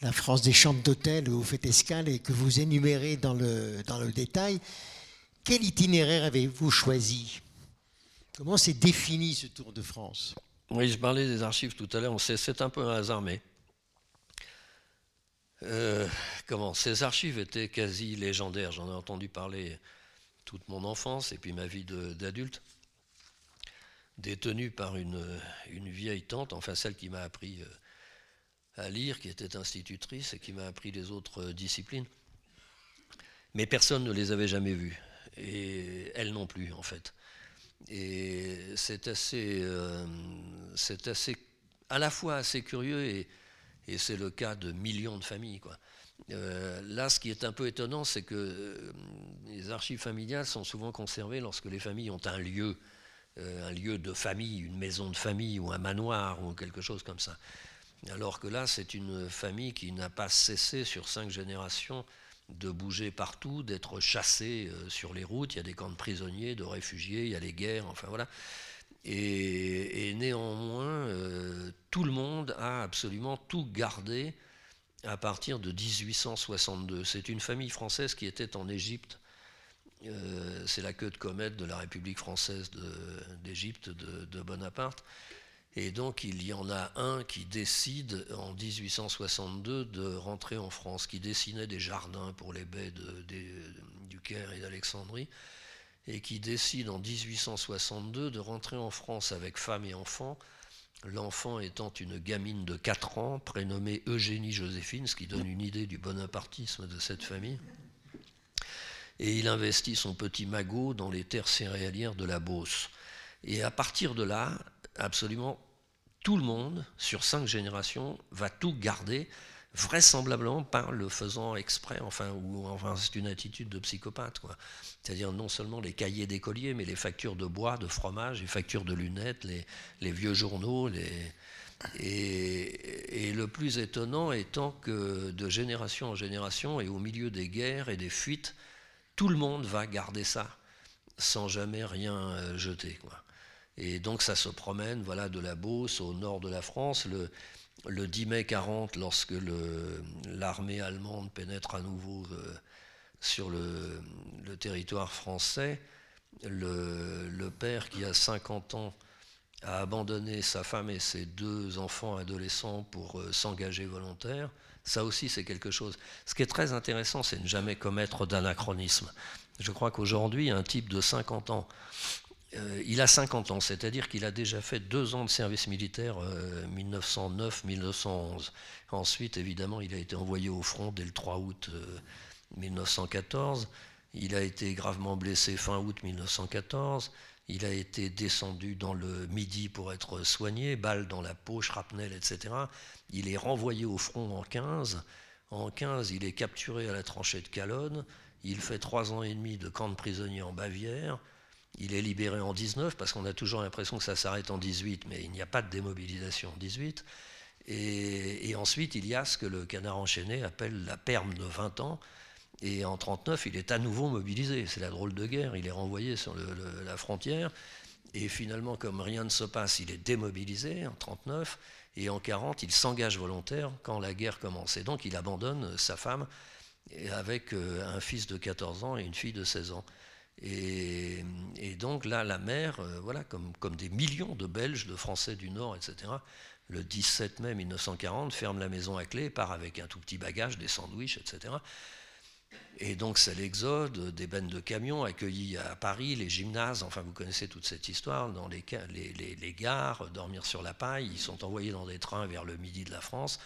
la France des chambres d'hôtel où vous faites escale et que vous énumérez dans le, dans le détail. Quel itinéraire avez-vous choisi? Comment s'est défini ce Tour de France? Oui, je parlais des archives tout à l'heure, c'est un peu un hasard, mais euh, comment Ces archives étaient quasi légendaires, j'en ai entendu parler toute mon enfance et puis ma vie d'adulte, détenue par une, vieille tante, enfin celle qui m'a appris euh, à lire, qui était institutrice et qui m'a appris les autres euh, disciplines. Mais personne ne les avait jamais vues, et elle non plus en fait. Et c'est assez, euh, c'est assez, à la fois assez curieux et, c'est le cas de millions de familles. Euh, là, ce qui est un peu étonnant, c'est que euh, les archives familiales sont souvent conservées lorsque les familles ont un lieu, un lieu de famille, une maison de famille ou un manoir ou quelque chose comme ça. Alors que là, c'est une famille qui n'a pas cessé sur cinq générations de bouger partout, d'être chassé euh, sur les routes. Il y a des camps de prisonniers, de réfugiés, il y a les guerres, enfin voilà. Et, néanmoins, euh, tout le monde a absolument tout gardé à partir de 1862. C'est une famille française qui était en Égypte. Euh, c'est la queue de comète de la République française d'Égypte de Bonaparte. Et donc il y en a un qui décide en 1862 de rentrer en France, qui dessinait des jardins pour les baies du Caire et d'Alexandrie, et qui décide en 1862 de rentrer en France avec femme et enfant, l'enfant étant une gamine de 4 ans prénommée Eugénie Joséphine, ce qui donne une idée du bonapartisme de cette famille. Et il investit son petit magot dans les terres céréalières de la Beauce. Et à partir de là, absolument tout le monde, sur cinq générations, va tout garder, vraisemblablement par le faisant exprès, enfin, ou enfin c'est une attitude de psychopathe, quoi. C'est-à-dire non seulement les cahiers d'écoliers, mais les factures de bois, de fromage, les factures de lunettes, les, vieux journaux, et, le plus étonnant étant que de génération en génération, et au milieu des guerres et des fuites, tout le monde va garder ça, sans jamais rien euh, jeter. Et donc ça se promène voilà, de la Beauce au nord de la France. Le, le 10 mai 40, lorsque l'armée allemande pénètre à nouveau euh, sur le, territoire français, le, le, père qui a 50 ans a abandonné sa femme et ses deux enfants adolescents pour euh, s'engager volontaire. Ça aussi, c'est quelque chose. Ce qui est très intéressant, c'est ne jamais commettre d'anachronisme. Je crois qu'aujourd'hui, un type de 50 ans euh, il a 50 ans, c'est-à-dire qu'il a déjà fait deux ans de service militaire, 1909-1911. Euh, Ensuite, évidemment, il a été envoyé au front dès le 3 août 1914. Euh, il a été gravement blessé fin août 1914. Il a été descendu dans le Midi pour être soigné, balle dans la peau, shrapnel, etc. Il est renvoyé au front en 15. En 15, il est capturé à la tranchée de Calonne. Il fait trois ans et demi de camp de prisonniers en Bavière. Il est libéré en 19 parce qu'on a toujours l'impression que ça s'arrête en 18, mais il n'y a pas de démobilisation en 18. Et, ensuite, il y a ce que le canard enchaîné appelle la perme de 20 ans. Et en 39, il est à nouveau mobilisé. C'est la drôle de guerre. Il est renvoyé sur la frontière. Et finalement, comme rien ne se passe, il est démobilisé en 39. Et en 40, il s'engage volontaire quand la guerre commence. Et donc, il abandonne sa femme avec euh, un fils de 14 ans et une fille de 16 ans. Et, donc là, la mère, euh, voilà, comme, comme des millions de Belges, de Français du Nord, etc., le 17 mai 1940, ferme la maison à clé, part avec un tout petit bagage, des sandwichs, etc. Et donc c'est l'exode des bennes de camions accueillis à Paris, les gymnases, enfin vous connaissez toute cette histoire, dans les, les, gares, dormir sur la paille, ils sont envoyés dans des trains vers le midi de la France,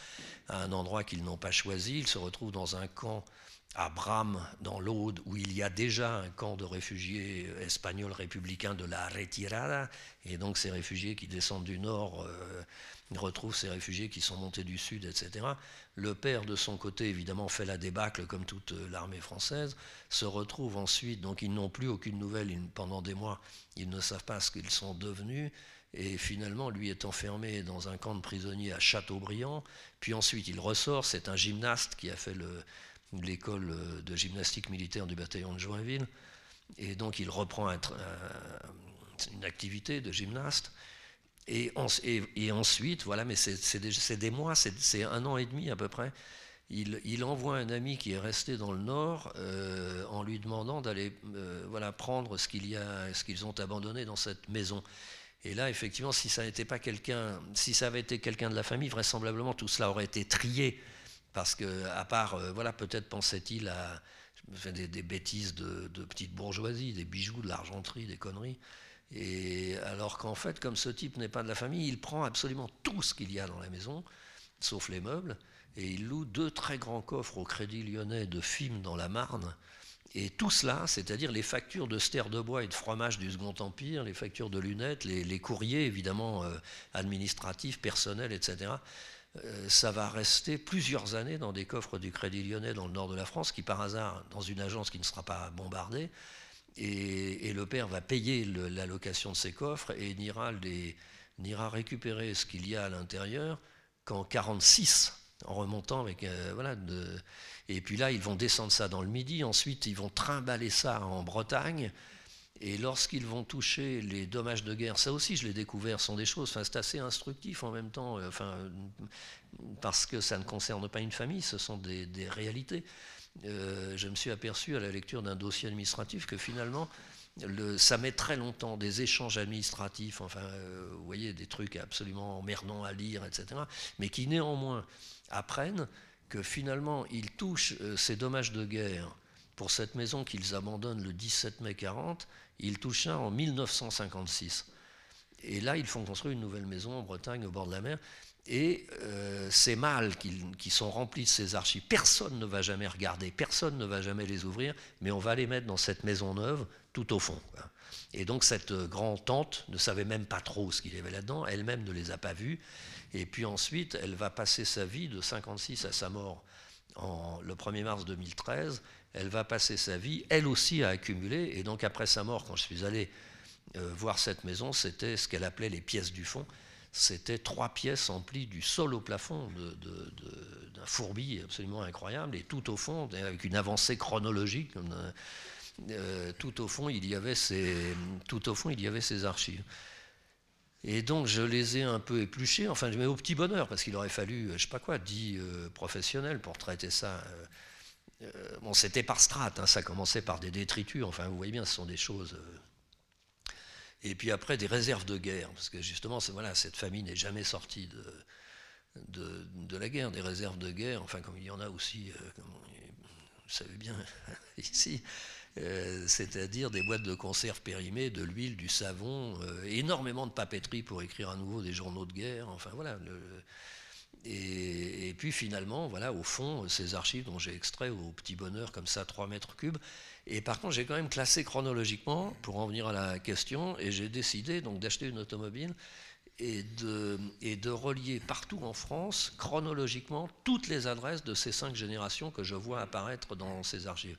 à un endroit qu'ils n'ont pas choisi, ils se retrouvent dans un camp à Bram, dans l'Aude, où il y a déjà un camp de réfugiés espagnols républicains de la Retirada, et donc ces réfugiés qui descendent du nord euh, retrouvent ces réfugiés qui sont montés du sud, etc. Le père, de son côté, évidemment, fait la débâcle comme toute l'armée française, se retrouve ensuite, donc ils n'ont plus aucune nouvelle pendant des mois, ils ne savent pas ce qu'ils sont devenus, et finalement, lui est enfermé dans un camp de prisonniers à Châteaubriand, puis ensuite il ressort, c'est un gymnaste qui a fait l'école de gymnastique militaire du bataillon de Joinville, et donc il reprend une activité de gymnaste, et, ensuite, voilà, mais c'est des, mois, c'est un an et demi à peu près. Il, envoie un ami qui est resté dans le Nord euh, en lui demandant d'aller euh, voilà, prendre ce qu'il ce qu'ils ont abandonné dans cette maison. Et là, effectivement, si ça n'était pas quelqu'un, si ça avait été quelqu'un de la famille, vraisemblablement tout cela aurait été trié, parce que à part, euh, voilà, peut-être pensait-il à des, des bêtises de, petite bourgeoisie, des bijoux, de l'argenterie, des conneries. Et alors qu'en fait, comme ce type n'est pas de la famille, il prend absolument tout ce qu'il y a dans la maison, sauf les meubles, et il loue deux très grands coffres au Crédit Lyonnais de films dans la Marne. Et tout cela, c'est-à-dire les factures de ster de bois et de fromage du Second Empire, les factures de lunettes, les, courriers évidemment euh, administratifs, personnels, etc., ça va rester plusieurs années dans des coffres du Crédit Lyonnais dans le nord de la France, qui par hasard, dans une agence qui ne sera pas bombardée, et, le père va payer la location de ses coffres et n'ira récupérer ce qu'il y a à l'intérieur qu'en 46, en remontant avec euh, voilà. et puis là, ils vont descendre ça dans le Midi. Ensuite, ils vont trimballer ça en Bretagne. Et lorsqu'ils vont toucher les dommages de guerre, ça aussi je l'ai découvert, sont des choses, enfin, c'est assez instructif en même temps, euh, enfin, parce que ça ne concerne pas une famille, ce sont des réalités. Euh, je me suis aperçu à la lecture d'un dossier administratif que finalement, ça met très longtemps, des échanges administratifs, enfin, euh, vous voyez, des trucs absolument emmerdants à lire, etc., mais qui néanmoins apprennent que finalement, ils touchent ces dommages de guerre pour cette maison qu'ils abandonnent le 17 mai 40, ils touchent ça en 1956. Et là, ils font construire une nouvelle maison en Bretagne, au bord de la mer. Et euh, ces mâles qui, sont remplis de ces archives, personne ne va jamais regarder, personne ne va jamais les ouvrir, mais on va les mettre dans cette maison neuve tout au fond. Et donc cette euh, grand-tante ne savait même pas trop ce qu'il y avait là-dedans, elle-même ne les a pas vus. Et puis ensuite, elle va passer sa vie de 56 à sa mort en, le 1er mars 2013. Elle va passer sa vie, elle aussi, à accumuler. Et donc après sa mort, quand je suis allé euh, voir cette maison, c'était ce qu'elle appelait les pièces du fond c'était trois pièces emplies du sol au plafond d'un fourbi absolument incroyable, et tout au fond, avec une avancée chronologique, euh, tout au fond, il y avait ces, tout au fond, il y avait archives. Et donc je les ai un peu épluchées, enfin je mets au petit bonheur, parce qu'il aurait fallu, je sais pas quoi, dix euh, professionnels pour traiter ça. Euh, bon, c'était par strates, hein, ça commençait par des détritus, enfin vous voyez bien, ce sont des choses et puis après, des réserves de guerre, parce que justement, voilà, cette famille n'est jamais sortie de, de, la guerre, des réserves de guerre, enfin, comme il y en a aussi, euh, vous savez bien, [laughs] ici, euh, c'est-à-dire des boîtes de conserve périmées, de l'huile, du savon, euh, énormément de papeterie pour écrire à nouveau des journaux de guerre, enfin voilà. Et, puis finalement, voilà, au fond, ces archives dont j'ai extrait au petit bonheur, comme ça, 3 mètres cubes, et par contre, j'ai quand même classé chronologiquement, pour en venir à la question, et j'ai décidé donc d'acheter une automobile et de, et de relier partout en France, chronologiquement, toutes les adresses de ces cinq générations que je vois apparaître dans ces archives.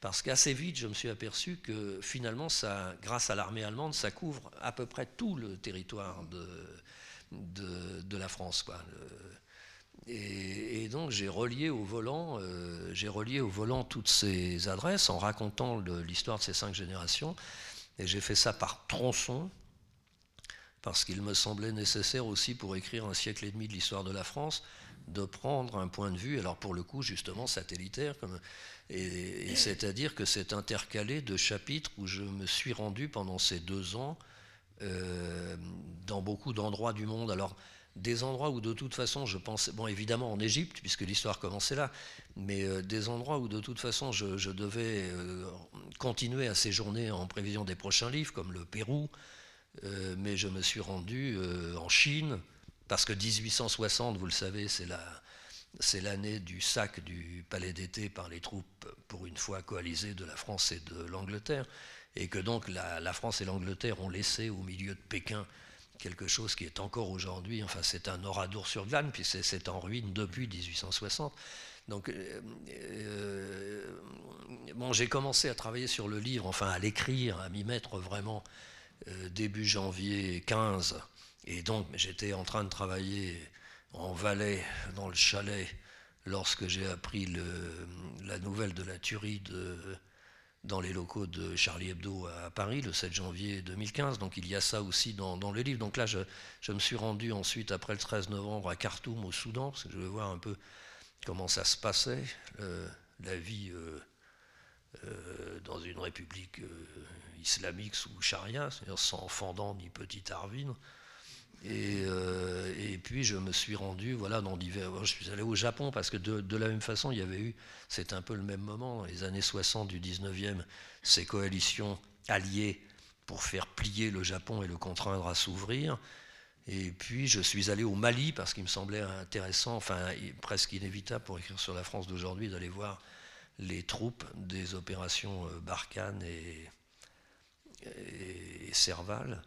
Parce qu'assez vite, je me suis aperçu que finalement, ça, grâce à l'armée allemande, ça couvre à peu près tout le territoire de, de la France. Quoi. Et, donc j'ai relié au volant, euh, j'ai relié au volant toutes ces adresses en racontant l'histoire de ces cinq générations. Et j'ai fait ça par tronçon, parce qu'il me semblait nécessaire aussi pour écrire un siècle et demi de l'histoire de la France, de prendre un point de vue, alors pour le coup justement satellitaire, comme, et, c'est-à-dire que c'est intercalé de chapitres où je me suis rendu pendant ces deux ans euh, dans beaucoup d'endroits du monde. Alors des endroits où de toute façon je pensais, bon évidemment en Égypte puisque l'histoire commençait là, mais euh, des endroits où de toute façon je, devais euh, continuer à séjourner en prévision des prochains livres, comme le Pérou, mais je me suis rendu en Chine, parce que 1860, vous le savez, c'est la, c'est l'année du sac du palais d'été par les troupes, pour une fois coalisées, de la France et de l'Angleterre, et que donc la, France et l'Angleterre ont laissé au milieu de Pékin quelque chose qui est encore aujourd'hui, enfin c'est un oradour sur glane, puis c'est en ruine depuis 1860. Donc, euh, euh, bon, j'ai commencé à travailler sur le livre, enfin à l'écrire, à m'y mettre vraiment euh, début janvier 15, et donc j'étais en train de travailler en Valais, dans le chalet, lorsque j'ai appris la nouvelle de la tuerie de, dans les locaux de Charlie Hebdo à Paris le 7 janvier 2015. Donc il y a ça aussi dans, le livre. Donc là, je, me suis rendu ensuite, après le 13 novembre, à Khartoum, au Soudan, parce que je voulais voir un peu comment ça se passait, euh, la vie euh, euh, dans une république islamique sous charia, c'est-à-dire sans fendant ni petit Euh, et, puis je me suis rendu, voilà, dans divers. Je suis allé au Japon parce que de, la même façon, il y avait eu, c'est un peu le même moment, dans les années 60 du 19e, ces coalitions alliées pour faire plier le Japon et le contraindre à s'ouvrir. Et puis je suis allé au Mali parce qu'il me semblait intéressant, enfin presque inévitable pour écrire sur la France d'aujourd'hui, d'aller voir les troupes des opérations euh, Barkhane et, et Serval.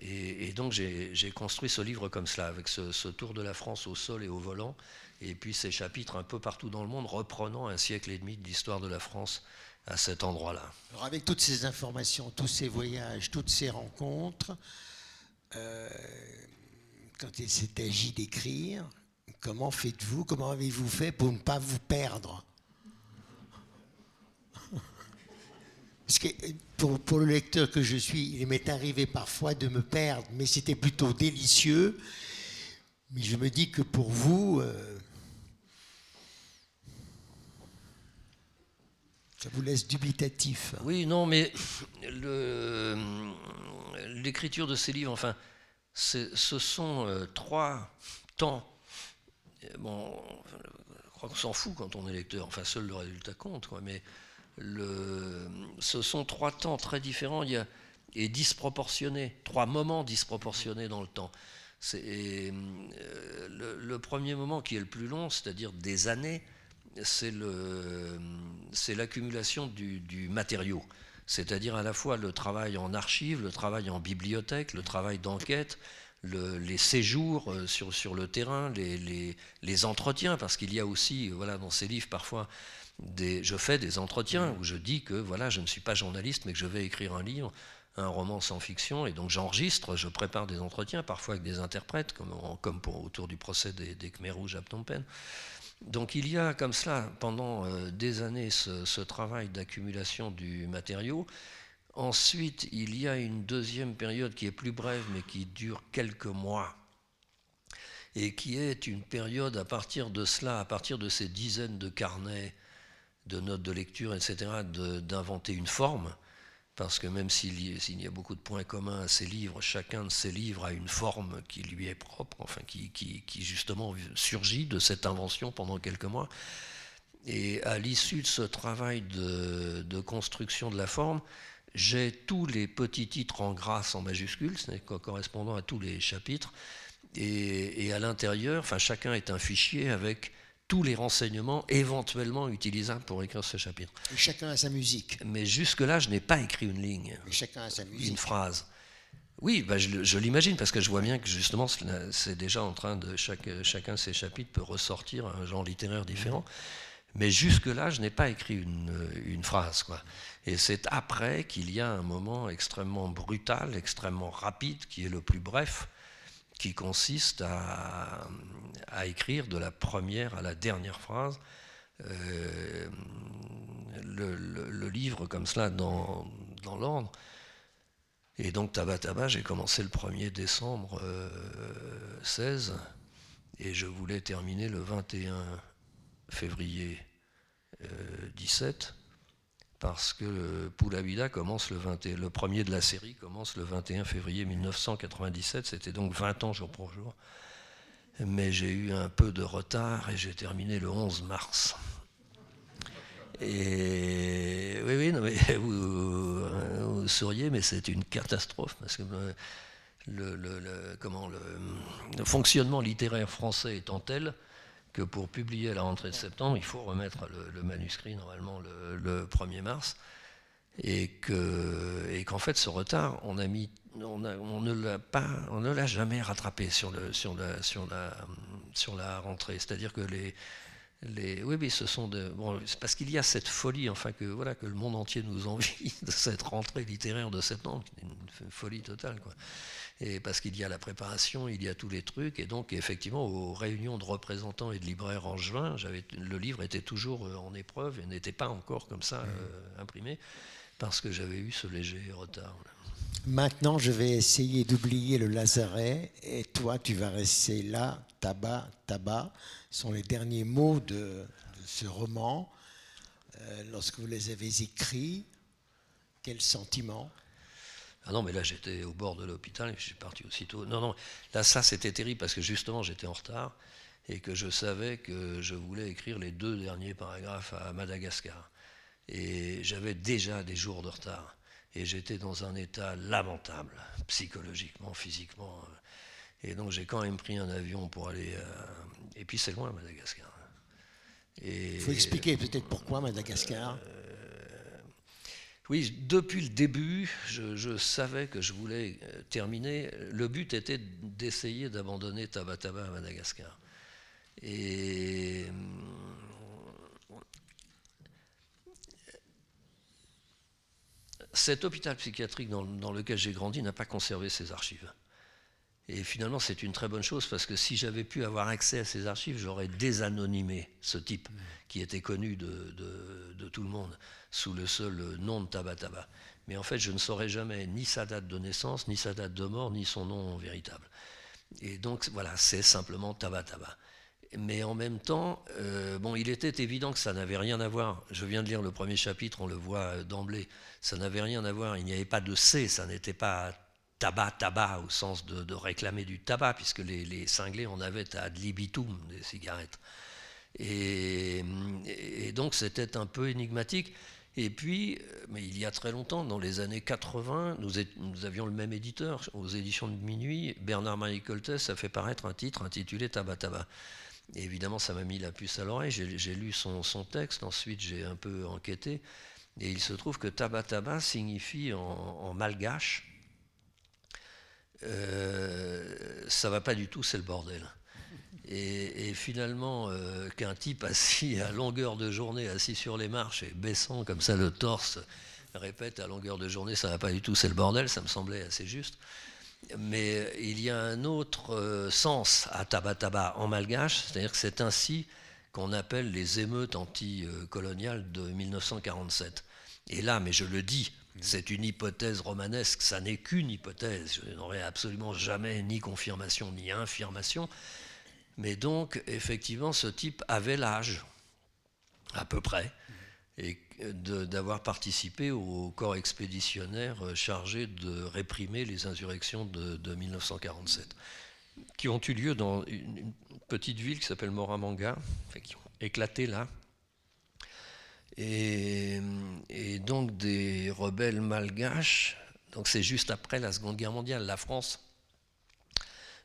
Et, donc j'ai construit ce livre comme cela, avec ce, tour de la France au sol et au volant, et puis ces chapitres un peu partout dans le monde, reprenant un siècle et demi de l'histoire de la France à cet endroit-là. Alors avec toutes ces informations, tous ces voyages, toutes ces rencontres, euh, quand il s'est agi d'écrire, comment faites-vous, comment avez-vous fait pour ne pas vous perdre? Parce que pour, le lecteur que je suis, il m'est arrivé parfois de me perdre, mais c'était plutôt délicieux. Mais je me dis que pour vous, euh, ça vous laisse dubitatif. Oui, non, mais l'écriture de ces livres, enfin, ce sont euh, trois temps. Bon, je crois qu'on s'en fout quand on est lecteur. Enfin, seul le résultat compte, quoi. Mais ce sont trois temps très différents et disproportionnés, trois moments disproportionnés dans le temps. Euh, le, premier moment qui est le plus long, c'est-à-dire des années, c'est l'accumulation du, matériau, c'est-à-dire à la fois le travail en archives, le travail en bibliothèque, le travail d'enquête, les séjours euh, sur, le terrain, les, les entretiens, parce qu'il y a aussi, voilà, dans ces livres parfois, je fais des entretiens où je dis que voilà, je ne suis pas journaliste, mais que je vais écrire un livre, un roman sans fiction, et donc j'enregistre, je prépare des entretiens, parfois avec des interprètes, comme, comme pour, autour du procès des, des Khmer rouges à Phnom Penh. Donc il y a comme cela, pendant euh, des années, ce, travail d'accumulation du matériau. Ensuite, il y a une deuxième période qui est plus brève, mais qui dure quelques mois, et qui est une période à partir de cela, à partir de ces dizaines de carnets de notes de lecture, etc., d'inventer une forme, parce que même s'il y, a beaucoup de points communs à ces livres, chacun de ces livres a une forme qui lui est propre, enfin qui, qui, qui justement surgit de cette invention pendant quelques mois. Et à l'issue de ce travail de, de, construction de la forme, j'ai tous les petits titres en grâce en majuscules, correspondant à tous les chapitres, et, et à l'intérieur, enfin chacun est un fichier avec tous les renseignements éventuellement utilisables pour écrire ce chapitre. Et chacun a sa musique. Mais jusque-là, je n'ai pas écrit une ligne. Mais chacun a sa musique. Une phrase. Oui, bah je, l'imagine parce que je vois bien que justement c'est déjà en train de chaque, chacun de ces chapitres peut ressortir un genre littéraire différent. Mais jusque-là, je n'ai pas écrit une, une phrase. Quoi. Et c'est après qu'il y a un moment extrêmement brutal, extrêmement rapide, qui est le plus bref, qui consiste à, écrire de la première à la dernière phrase euh, le, livre comme cela dans, dans l'ordre. Et donc Tabac, j'ai commencé le 1er décembre 16. Et je voulais terminer le 21 février 17 parce que le Pula Vida commence le 20, le premier de la série commence le 21 février 1997, c'était donc 20 ans jour pour jour. Mais j'ai eu un peu de retard et j'ai terminé le 11 mars. Et oui, oui, non, [laughs] vous, souriez, mais c'est une catastrophe parce que le, comment, le, fonctionnement littéraire français étant tel que pour publier la rentrée de septembre, il faut remettre le, manuscrit normalement le, 1er mars, et que et qu'en fait ce retard, on a mis, on, on ne l'a pas, on ne l'a jamais rattrapé sur le sur la sur la sur la rentrée. C'est-à-dire que les les, oui, oui, ce sont de, bon, parce qu'il y a cette folie, enfin que voilà, que le monde entier nous envie [laughs] de cette rentrée littéraire de septembre, une folie totale, quoi et parce qu'il y a la préparation, il y a tous les trucs, et donc effectivement aux réunions de représentants et de libraires en juin, le livre était toujours euh, en épreuve et n'était pas encore comme ça euh, imprimé, parce que j'avais eu ce léger retard. Maintenant, je vais essayer d'oublier le Lazaret, et toi, tu vas rester là, tabac, tabac, sont les derniers mots de, ce roman. Euh, lorsque vous les avez écrits, quel sentiment? Ah non, mais là j'étais au bord de l'hôpital et je suis parti aussitôt. Non, non, là ça c'était terrible parce que justement j'étais en retard et que je savais que je voulais écrire les deux derniers paragraphes à Madagascar. Et j'avais déjà des jours de retard. Et j'étais dans un état lamentable, psychologiquement, physiquement. Et donc j'ai quand même pris un avion pour aller... Et puis c'est loin Madagascar. Il faut expliquer peut-être pourquoi Madagascar? Euh, oui, depuis le début, je, savais que je voulais euh, terminer. Le but était d'essayer d'abandonner Tabataba à Madagascar. Et euh, cet hôpital psychiatrique dans lequel j'ai grandi n'a pas conservé ses archives. Et finalement, c'est une très bonne chose parce que si j'avais pu avoir accès à ces archives, j'aurais désanonymé ce type qui était connu de, tout le monde sous le seul nom de Tabataba. Mais en fait, je ne saurais jamais ni sa date de naissance, ni sa date de mort, ni son nom véritable. Et donc, voilà, c'est simplement Tabataba. Mais en même temps, euh, bon, il était évident que ça n'avait rien à voir. Je viens de lire le premier chapitre, on le voit d'emblée. Ça n'avait rien à voir. Il n'y avait pas de C, ça n'était pas tabac, tabac, au sens de, réclamer du tabac, puisque les, cinglés en avaient ad libitum des cigarettes. Et, donc c'était un peu énigmatique. Et puis, mais il y a très longtemps, dans les années 80, nous, nous avions le même éditeur aux éditions de minuit. Bernard-Marie Coltès a fait paraître un titre intitulé Tabac Tabac. Et évidemment, ça m'a mis la puce à l'oreille. J'ai lu son, texte, ensuite j'ai un peu enquêté. Et il se trouve que Tabac Tabac signifie en malgache euh, ça va pas du tout, c'est le bordel. Et, finalement, euh, qu'un type assis à longueur de journée, assis sur les marches et baissant comme ça le torse, répète à longueur de journée, ça va pas du tout, c'est le bordel, ça me semblait assez juste. Mais il y a un autre euh, sens à Tabataba en malgache, c'est-à-dire que c'est ainsi qu'on appelle les émeutes anticoloniales de 1947. Et là, mais je le dis, c'est une hypothèse romanesque, ça n'est qu'une hypothèse, je n'aurai absolument jamais ni confirmation ni infirmation. Mais donc, effectivement, ce type avait l'âge, à peu près, et d'avoir participé au corps expéditionnaire chargé de réprimer les insurrections de, 1947, qui ont eu lieu dans une, petite ville qui s'appelle Moramanga, qui ont éclaté là, et, donc des rebelles malgaches. Donc c'est juste après la Seconde Guerre mondiale. La France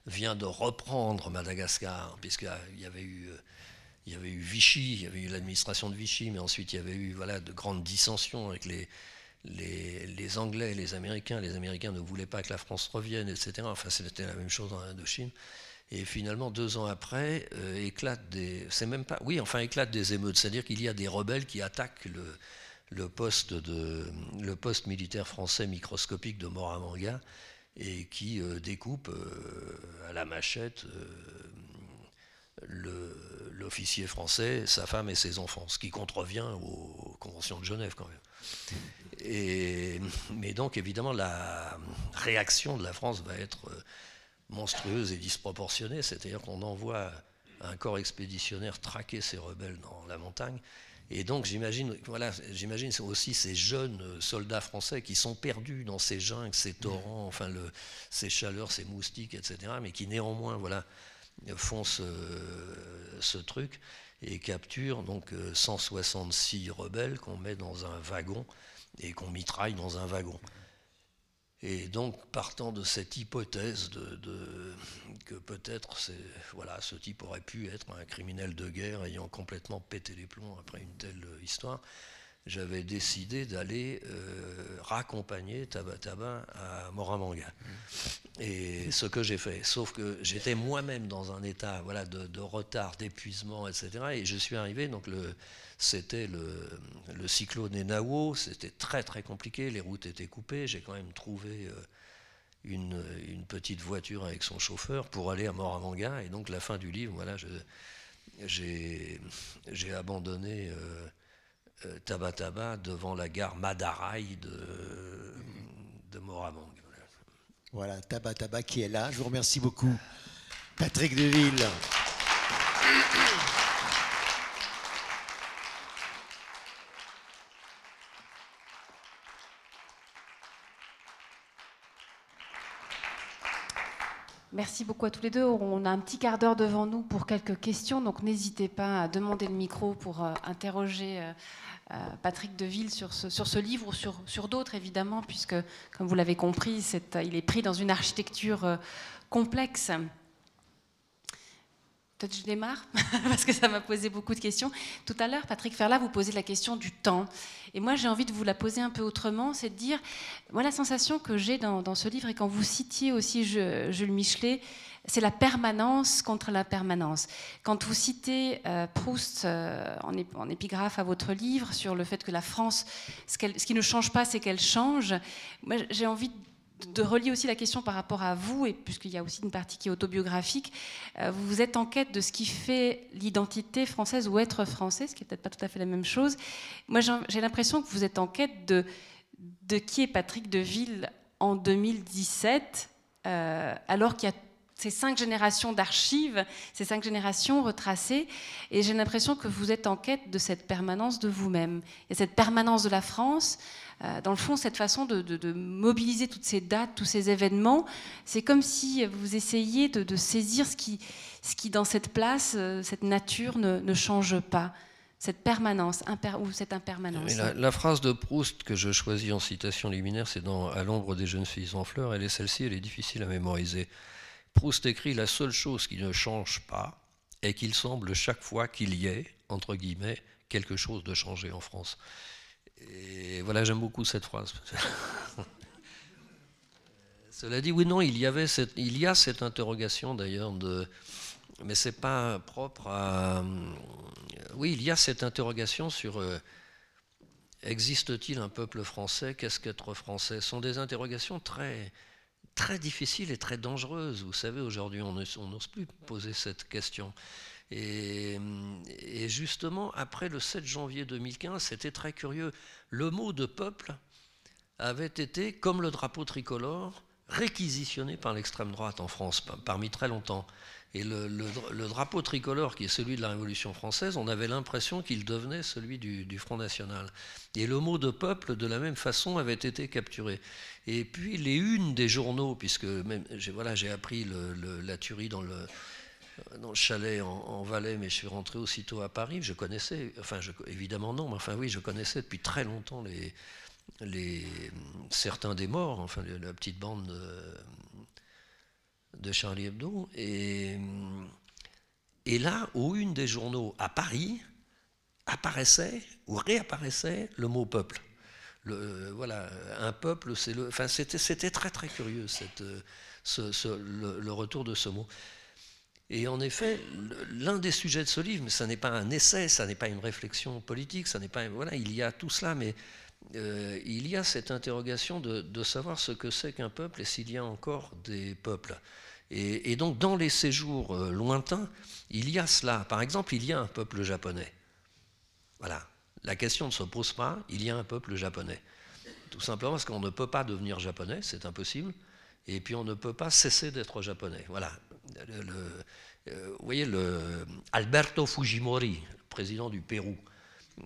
vient de reprendre Madagascar, puisqu'il y avait eu, il y avait eu Vichy, il y avait eu l'administration de Vichy, mais ensuite il y avait eu voilà, de grandes dissensions avec les, Anglais et les Américains. Les Américains ne voulaient pas que la France revienne, etc. Enfin, c'était la même chose en Indochine. Et finalement, deux ans après, euh, éclate des. C'est même pas. Oui, enfin, éclate des émeutes. C'est-à-dire qu'il y a des rebelles qui attaquent le, poste, militaire français microscopique de Moramanga et qui euh, découpent euh, à la machette l'officier français, sa femme et ses enfants, ce qui contrevient aux conventions de Genève quand même. Et, mais donc, évidemment, la réaction de la France va être monstrueuse et disproportionnée, c'est-à-dire qu'on envoie un corps expéditionnaire traquer ces rebelles dans la montagne. Et donc j'imagine, voilà, aussi ces jeunes soldats français qui sont perdus dans ces jungles, ces torrents, enfin le, ces chaleurs, ces moustiques, etc. Mais qui néanmoins, voilà, font ce, ce truc et capturent donc 166 rebelles qu'on met dans un wagon et qu'on mitraille dans un wagon. Et donc, partant de cette hypothèse de, que peut-être ce type aurait pu être un criminel de guerre ayant complètement pété les plombs après une telle histoire, j'avais décidé d'aller euh, raccompagner Tabataba à Moramanga. Mmh. Et ce que j'ai fait, sauf que j'étais moi-même dans un état voilà, de, de retard, d'épuisement, etc. Et je suis arrivé, donc le, c'était le, le, cyclone Enao, c'était très très compliqué, les routes étaient coupées, j'ai quand même trouvé euh, une, une, petite voiture avec son chauffeur pour aller à Moramanga, et donc la fin du livre, voilà, j'ai abandonné euh, Tabataba devant la gare Madarai de, de Moramanga. Voilà, Tabataba qui est là, je vous remercie beaucoup. Patrick Deville. Merci beaucoup à tous les deux. On a un petit quart d'heure devant nous pour quelques questions, donc n'hésitez pas à demander le micro pour euh, interroger euh, euh, Patrick Deville sur ce, livre ou sur d'autres, évidemment, puisque, comme vous l'avez compris, il est pris dans une architecture complexe Peut-être je démarre, [laughs] parce que ça m'a posé beaucoup de questions. Tout à l'heure, Patrick Ferla, vous posez la question du temps. Et moi, j'ai envie de vous la poser un peu autrement, c'est de dire, moi, la sensation que j'ai dans, ce livre, et quand vous citiez aussi Jules Michelet, c'est la permanence contre la permanence. Quand vous citez euh, Proust euh, en, épigraphe à votre livre sur le fait que la France, ce, ce qui ne change pas, c'est qu'elle change, moi, j'ai envie de relier aussi la question par rapport à vous, et puisqu'il y a aussi une partie qui est autobiographique, euh, vous êtes en quête de ce qui fait l'identité française ou être français, ce qui n'est peut-être pas tout à fait la même chose. Moi, j'ai l'impression que vous êtes en quête de, qui est Patrick Deville en 2017, euh, alors qu'il y a ces cinq générations d'archives, ces cinq générations retracées, et j'ai l'impression que vous êtes en quête de cette permanence de vous-même. Et cette permanence de la France, dans le fond, cette façon de, mobiliser toutes ces dates, tous ces événements, c'est comme si vous essayiez de, saisir ce qui, ce qui, dans cette place, euh, cette nature ne, change pas cette permanence ou cette impermanence. La, phrase de Proust que je choisis en citation liminaire, c'est dans À l'ombre des jeunes filles en fleurs. Elle est celle-ci, elle est difficile à mémoriser. Proust écrit La seule chose qui ne change pas est qu'il semble chaque fois qu'il y ait, entre guillemets, quelque chose de changé en France. Et voilà, j'aime beaucoup cette phrase. [laughs] Cela dit, oui, non, il y, avait il y a cette interrogation d'ailleurs de. Mais c'est pas propre à. Oui, il y a cette interrogation sur. Euh, existe-t-il un peuple français? Qu'est-ce qu'être français? Ce sont des interrogations très, très difficiles et très dangereuses. Vous savez, aujourd'hui, on n'ose plus poser cette question. Et, justement, après le 7 janvier 2015, c'était très curieux. Le mot de peuple avait été, comme le drapeau tricolore, réquisitionné par l'extrême droite en France, parmi très longtemps. Et le, drapeau tricolore, qui est celui de la Révolution française, on avait l'impression qu'il devenait celui du, Front National. Et le mot de peuple, de la même façon, avait été capturé. Et puis les unes des journaux, puisque même, j'ai voilà, appris la tuerie dans le, dans le chalet en, Valais, mais je suis rentré aussitôt à Paris. Je connaissais, enfin évidemment non, mais enfin oui, je connaissais depuis très longtemps les, certains des morts, enfin la petite bande de, Charlie Hebdo. Et, là, aux une des journaux à Paris, apparaissait ou réapparaissait le mot peuple. Le, voilà, un peuple, c'est le. Enfin, c'était, très très curieux cette, ce, le, retour de ce mot. Et en effet, l'un des sujets de ce livre, mais ça n'est pas un essai, ça n'est pas une réflexion politique, ça n'est pas voilà, il y a tout cela, mais euh, il y a cette interrogation de, savoir ce que c'est qu'un peuple et s'il y a encore des peuples. Et, donc dans les séjours euh, lointains, il y a cela. Par exemple, il y a un peuple japonais. Voilà. La question ne se pose pas, il y a un peuple japonais. Tout simplement parce qu'on ne peut pas devenir japonais, c'est impossible. et puis on ne peut pas cesser d'être japonais. Voilà. Euh, vous voyez, Alberto Fujimori, président du Pérou,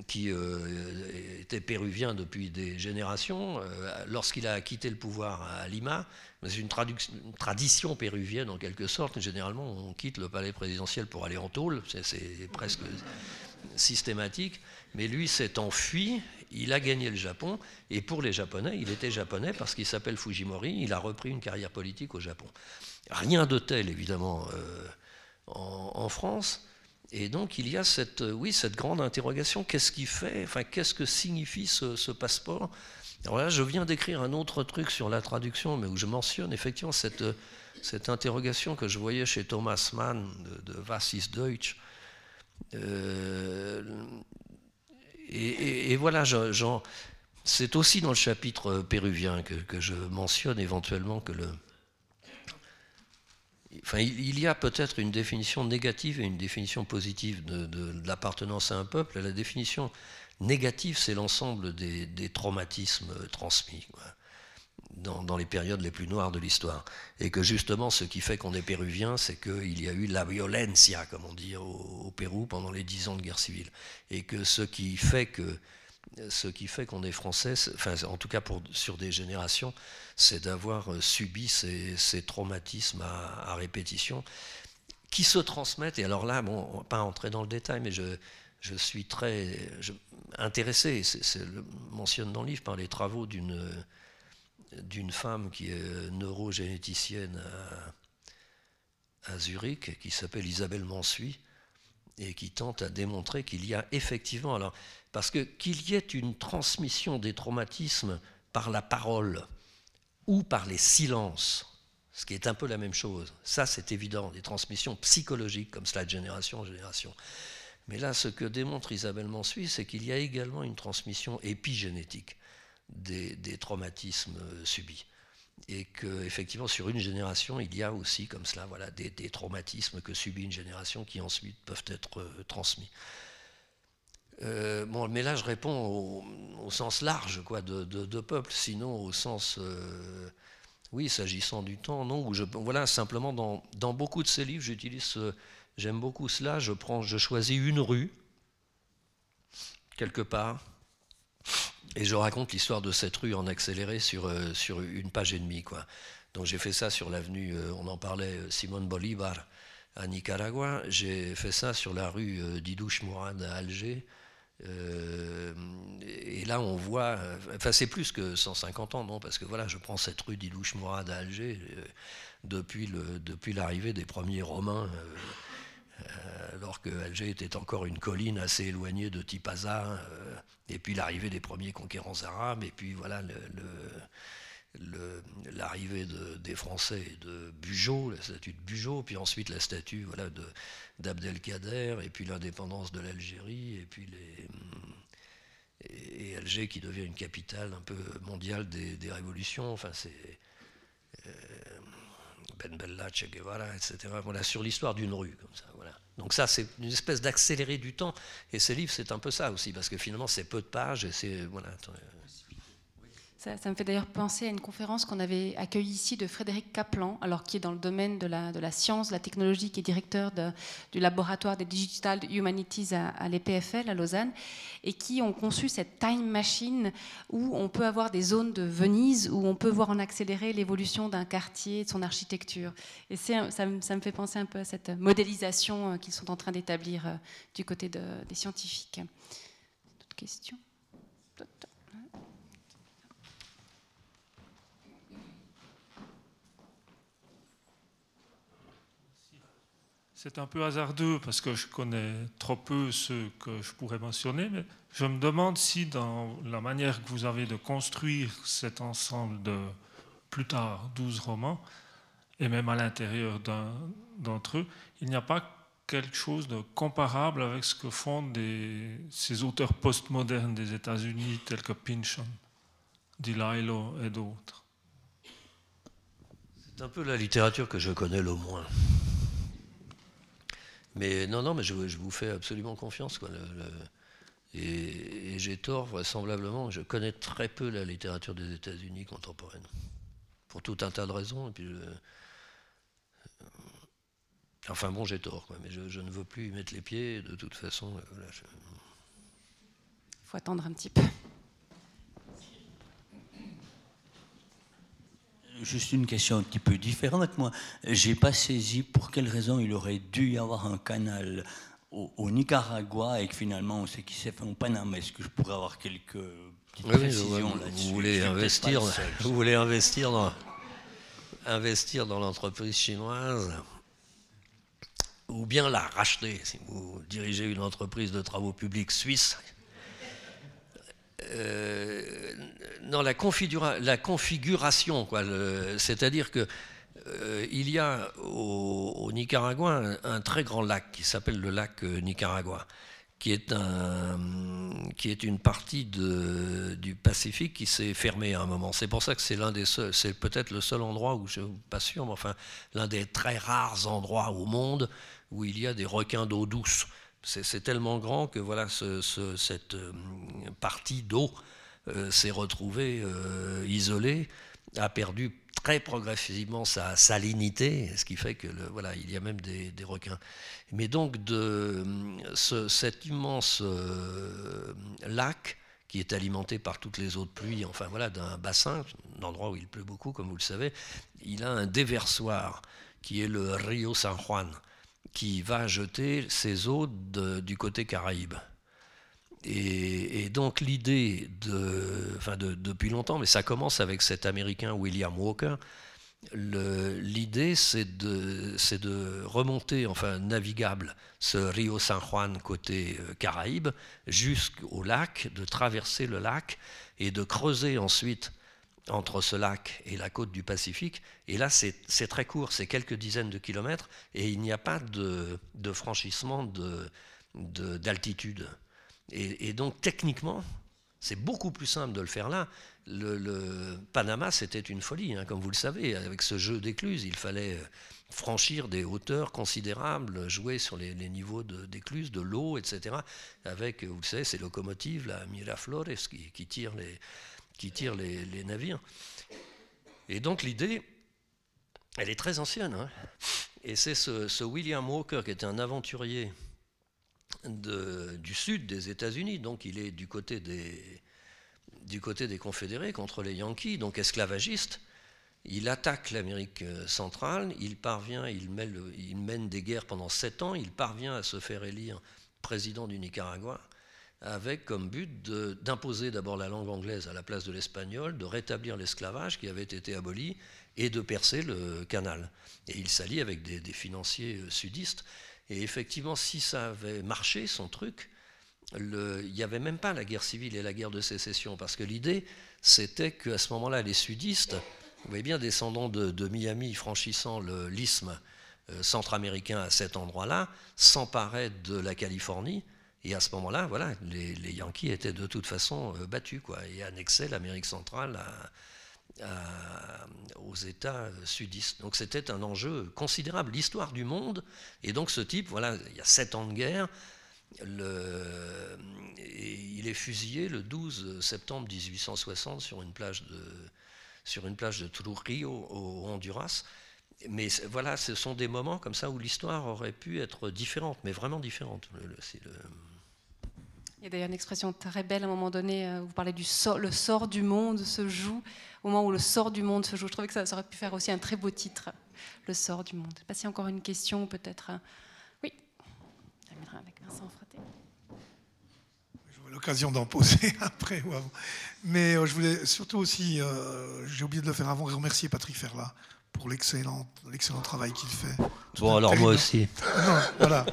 qui euh, était péruvien depuis des générations, euh, lorsqu'il a quitté le pouvoir à Lima, c'est une, tradition péruvienne en quelque sorte. Généralement, on quitte le palais présidentiel pour aller en tôle, c'est presque systématique. Mais lui s'est enfui, il a gagné le Japon, et pour les Japonais, il était japonais parce qu'il s'appelle Fujimori, il a repris une carrière politique au Japon. Rien de tel, évidemment, euh, en, France. Et donc il y a cette, oui, cette grande interrogation, qu'est-ce qui fait, enfin, qu'est-ce que signifie ce, passeport? Alors là, je viens d'écrire un autre truc sur la traduction, mais où je mentionne effectivement cette, cette interrogation que je voyais chez Thomas Mann de, de Deutsch. Euh, et, voilà, c'est aussi dans le chapitre péruvien que, je mentionne éventuellement que le. Enfin, il y a peut-être une définition négative et une définition positive de, l'appartenance à un peuple. La définition négative, c'est l'ensemble des, traumatismes transmis dans, les périodes les plus noires de l'histoire. Et que justement, ce qui fait qu'on est péruvien, c'est qu'il y a eu la violencia, comme on dit au, Pérou, pendant les dix ans de guerre civile. Et que ce qui fait que ce qui fait qu'on est français, enfin, en tout cas pour, sur des générations, c'est d'avoir euh, subi ces, traumatismes à, répétition qui se transmettent. Et alors là, bon, on va pas entrer dans le détail, mais je, je suis très intéressé, c'est mentionne dans le livre, par les travaux d'une d'une femme qui est neurogénéticienne à, Zurich, qui s'appelle Isabelle Mansuy, et qui tente à démontrer qu'il y a effectivement, alors, parce que qu'il y ait une transmission des traumatismes par la parole ou par les silences, ce qui est un peu la même chose, ça c'est évident, des transmissions psychologiques comme cela de génération en génération. Mais là, ce que démontre Isabelle Mansuy, c'est qu'il y a également une transmission épigénétique des, traumatismes subis. Et qu'effectivement, sur une génération, il y a aussi comme cela voilà, des, traumatismes que subit une génération qui ensuite peuvent être euh, transmis. Euh, bon, mais là, je réponds au, sens large quoi, de, peuple, sinon au sens, euh, oui, s'agissant du temps, non. Je, voilà, simplement, dans, dans beaucoup de ces livres, j'utilise, j'aime beaucoup cela. Je prends, je choisis une rue quelque part, et je raconte l'histoire de cette rue en accéléré sur, euh, sur une page et demie. Quoi. Donc j'ai fait ça sur l'avenue, on en parlait, euh, Simon Bolivar à Nicaragua. J'ai fait ça sur la rue Didouche Mourad à Alger. Et là, on voit, enfin, c'est plus que 150 ans, non Parce que voilà, je prends cette rue Didouche Mourad à Alger depuis, le, depuis l'arrivée des premiers Romains euh, alors que Alger était encore une colline assez éloignée de Tipaza, euh, et puis l'arrivée des premiers conquérants arabes, et puis voilà l'arrivée des Français de Bugeaud, la statue de Bugeaud, puis ensuite la statue voilà, d'Abdelkader, et puis l'indépendance de l'Algérie, et puis et, Alger qui devient une capitale un peu mondiale des, révolutions. Enfin, c'est euh, Ben Bella, Che Guevara, etc. Voilà, sur l'histoire d'une rue, comme ça. Voilà. Donc ça, c'est une espèce d'accéléré du temps. Et ces livres, c'est un peu ça aussi, parce que finalement, c'est peu de pages et c'est voilà. Ça, me fait d'ailleurs penser à une conférence qu'on avait accueillie ici de Frédéric Kaplan, alors qui est dans le domaine de la, science, de la technologie, qui est directeur du laboratoire des Digital Humanities à, l'EPFL à Lausanne, et qui ont conçu cette time machine où on peut avoir des zones de Venise, où on peut voir en accéléré l'évolution d'un quartier, de son architecture. Et ça, ça, me fait penser un peu à cette modélisation euh, qu'ils sont en train d'établir euh, du côté des scientifiques. D'autres questions? C'est un peu hasardeux parce que je connais trop peu ceux que je pourrais mentionner, mais je me demande si dans la manière que vous avez de construire cet ensemble de plus tard 12 romans, et même à l'intérieur d'entre eux, il n'y a pas quelque chose de comparable avec ce que font ces auteurs postmodernes des États-Unis tels que Pynchon, Lilo et d'autres. C'est un peu la littérature que je connais le moins. Mais non, non, mais je, vous fais absolument confiance. Quoi. et, j'ai tort, vraisemblablement. Je connais très peu la littérature des États-Unis contemporaine. pour tout un tas de raisons. Et puis, enfin bon, j'ai tort, mais je, ne veux plus y mettre les pieds. De toute façon, il faut attendre un petit peu. Juste une question un petit peu différente. Moi, j'ai pas saisi pour quelle raison il aurait dû y avoir un canal au, Nicaragua et que finalement on sait qu'il s'est fait au Panama. Est-ce que je pourrais avoir quelques petites précisions là-dessus? Vous voulez investir, vous voulez investir dans investir dans l'entreprise chinoise ou bien la racheter si vous dirigez une entreprise de travaux publics suisse euh, non, la, configuration, c'est-à-dire que euh, il y a au, Nicaragua un, très grand lac qui s'appelle le lac euh, Nicaragua, qui est, une partie du Pacifique qui s'est fermée à un moment. C'est pour ça que c'est peut-être le seul endroit où je ne suis pas sûr, mais enfin l'un des très rares endroits au monde où il y a des requins d'eau douce. C'est tellement grand que voilà, cette euh, partie d'eau euh, s'est retrouvée euh, isolée, a perdu très progressivement sa salinité, ce qui fait que voilà, il y a même des, requins. Mais donc de cet immense lac qui est alimenté par toutes les eaux de pluie, enfin voilà, d'un bassin, un endroit où il pleut beaucoup, comme vous le savez, il a un déversoir qui est le Rio San Juan qui va jeter ses eaux du côté Caraïbe. Et, donc l'idée, de, enfin depuis longtemps, mais ça commence avec cet Américain William Walker, l'idée c'est de, de, remonter, enfin navigable, ce Rio San Juan côté euh, Caraïbe jusqu'au lac, de traverser le lac et de creuser ensuite entre ce lac et la côte du Pacifique. Et là, c'est très court, c'est quelques dizaines de kilomètres, et il n'y a pas de, franchissement d'altitude. et, donc, techniquement, c'est beaucoup plus simple de le faire là. Le, Panama, c'était une folie, hein, comme vous le savez, avec ce jeu d'écluses. Il fallait franchir des hauteurs considérables, jouer sur les, niveaux d'écluses, de, l'eau, etc. Avec, vous le savez, ces locomotives, la Miraflores, qui, qui tirent les, qui tirent les, navires. Et donc l'idée, elle est très ancienne. Hein. et c'est ce, William Walker, qui était un aventurier du sud des États-Unis, donc il est du côté des, Confédérés contre les Yankees, donc esclavagiste. Il attaque l'Amérique centrale, il parvient, il mène des guerres pendant sept ans, il parvient à se faire élire président du Nicaragua avec comme but d'imposer d'abord la langue anglaise à la place de l'espagnol, de rétablir l'esclavage qui avait été aboli et de percer le canal. Et il s'allie avec des, financiers euh, sudistes. Et effectivement, si ça avait marché, son truc, il n'y avait même pas la guerre civile et la guerre de sécession, parce que l'idée, c'était qu'à ce moment-là, les sudistes, vous voyez bien, descendants de, Miami, franchissant l'isthme euh, centra-américain à cet endroit-là, s'emparaient de la Californie et à ce moment-là, voilà, les, Yankees étaient de toute façon euh, battus quoi, et annexaient l'Amérique centrale aux États euh, sudistes. Donc c'était un enjeu considérable. L'histoire du monde, et donc ce type, voilà, il y a sept ans de guerre, il est fusillé le 12 septembre 1860 sur une plage de, sur une plage de Trujillo au Honduras. Mais voilà, ce sont des moments comme ça où l'histoire aurait pu être différente, mais vraiment différente. Il y a d'ailleurs une expression très belle à un moment donné, euh, vous parlez du sort, du monde se joue, au moment où le sort du monde se joue. Je trouvais que ça, aurait pu faire aussi un très beau titre, le sort du monde. Je sais encore une question, peut-être. Euh, oui, avec Vincent Fraté. J'aurai l'occasion d'en poser [laughs] après ou avant. Mais euh, je voulais surtout aussi, j'ai oublié de le faire avant, remercier Patrick Ferlat pour l'excellent, travail qu'il fait. Bon, alors moi aussi. Non, [laughs] voilà.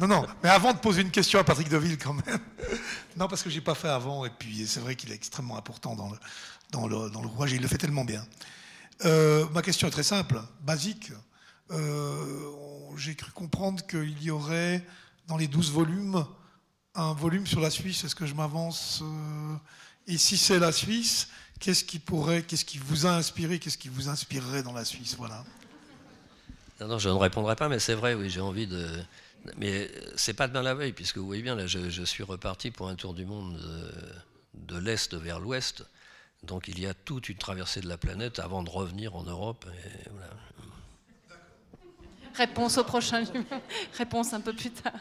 Non, non, mais avant de poser une question à Patrick Deville, quand même. [laughs] Non, parce que je n'ai pas fait avant, et puis c'est vrai qu'il est extrêmement important dans le, dans le, dans le rouage, et il le fait tellement bien. Euh, ma question est très simple, basique. Euh, j'ai cru comprendre qu'il y aurait, dans les 12 volumes, un volume sur la Suisse. Est-ce que je m'avance euh, Et si c'est la Suisse, qu'est-ce qui pourrait, qu'est-ce qui vous a inspiré, qu'est-ce qui vous inspirerait dans la Suisse Voilà. Non, non, je ne répondrai pas, mais c'est vrai, oui, j'ai envie de. Mais c'est pas demain la veille, puisque vous voyez bien, là, je, suis reparti pour un tour du monde de, l'est vers l'ouest. Donc il y a toute une traversée de la planète avant de revenir en Europe. Et voilà. Réponse au prochain [laughs] Réponse un peu plus tard.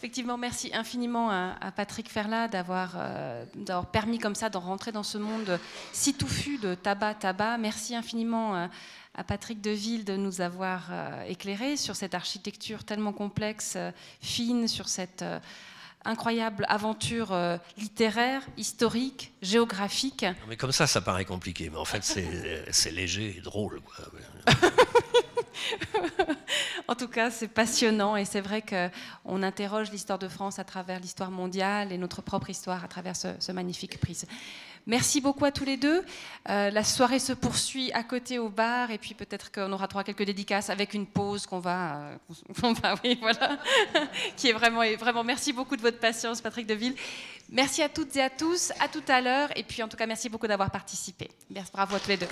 Effectivement, merci infiniment à, Patrick Ferlat euh, d'avoir permis comme ça de rentrer dans ce monde si touffu de tabac, tabac. Merci infiniment à, à Patrick Deville de nous avoir euh, éclairé sur cette architecture tellement complexe, euh, fine, sur cette incroyable aventure littéraire, historique, géographique. mais comme ça, ça paraît compliqué, mais en fait, c'est léger et drôle. [laughs] [laughs] en tout cas, c'est passionnant et c'est vrai qu'on interroge l'histoire de France à travers l'histoire mondiale et notre propre histoire à travers ce, magnifique prix. Merci beaucoup à tous les deux. Euh, la soirée se poursuit à côté au bar et puis peut-être qu'on aura droit à quelques dédicaces avec une pause qu'on va, euh, [laughs] oui, voilà, [laughs] qui est vraiment, vraiment. Merci beaucoup de votre patience, Patrick Deville. Merci à toutes et à tous. À tout à l'heure et puis en tout cas, merci beaucoup d'avoir participé. Merci, bravo à tous les deux.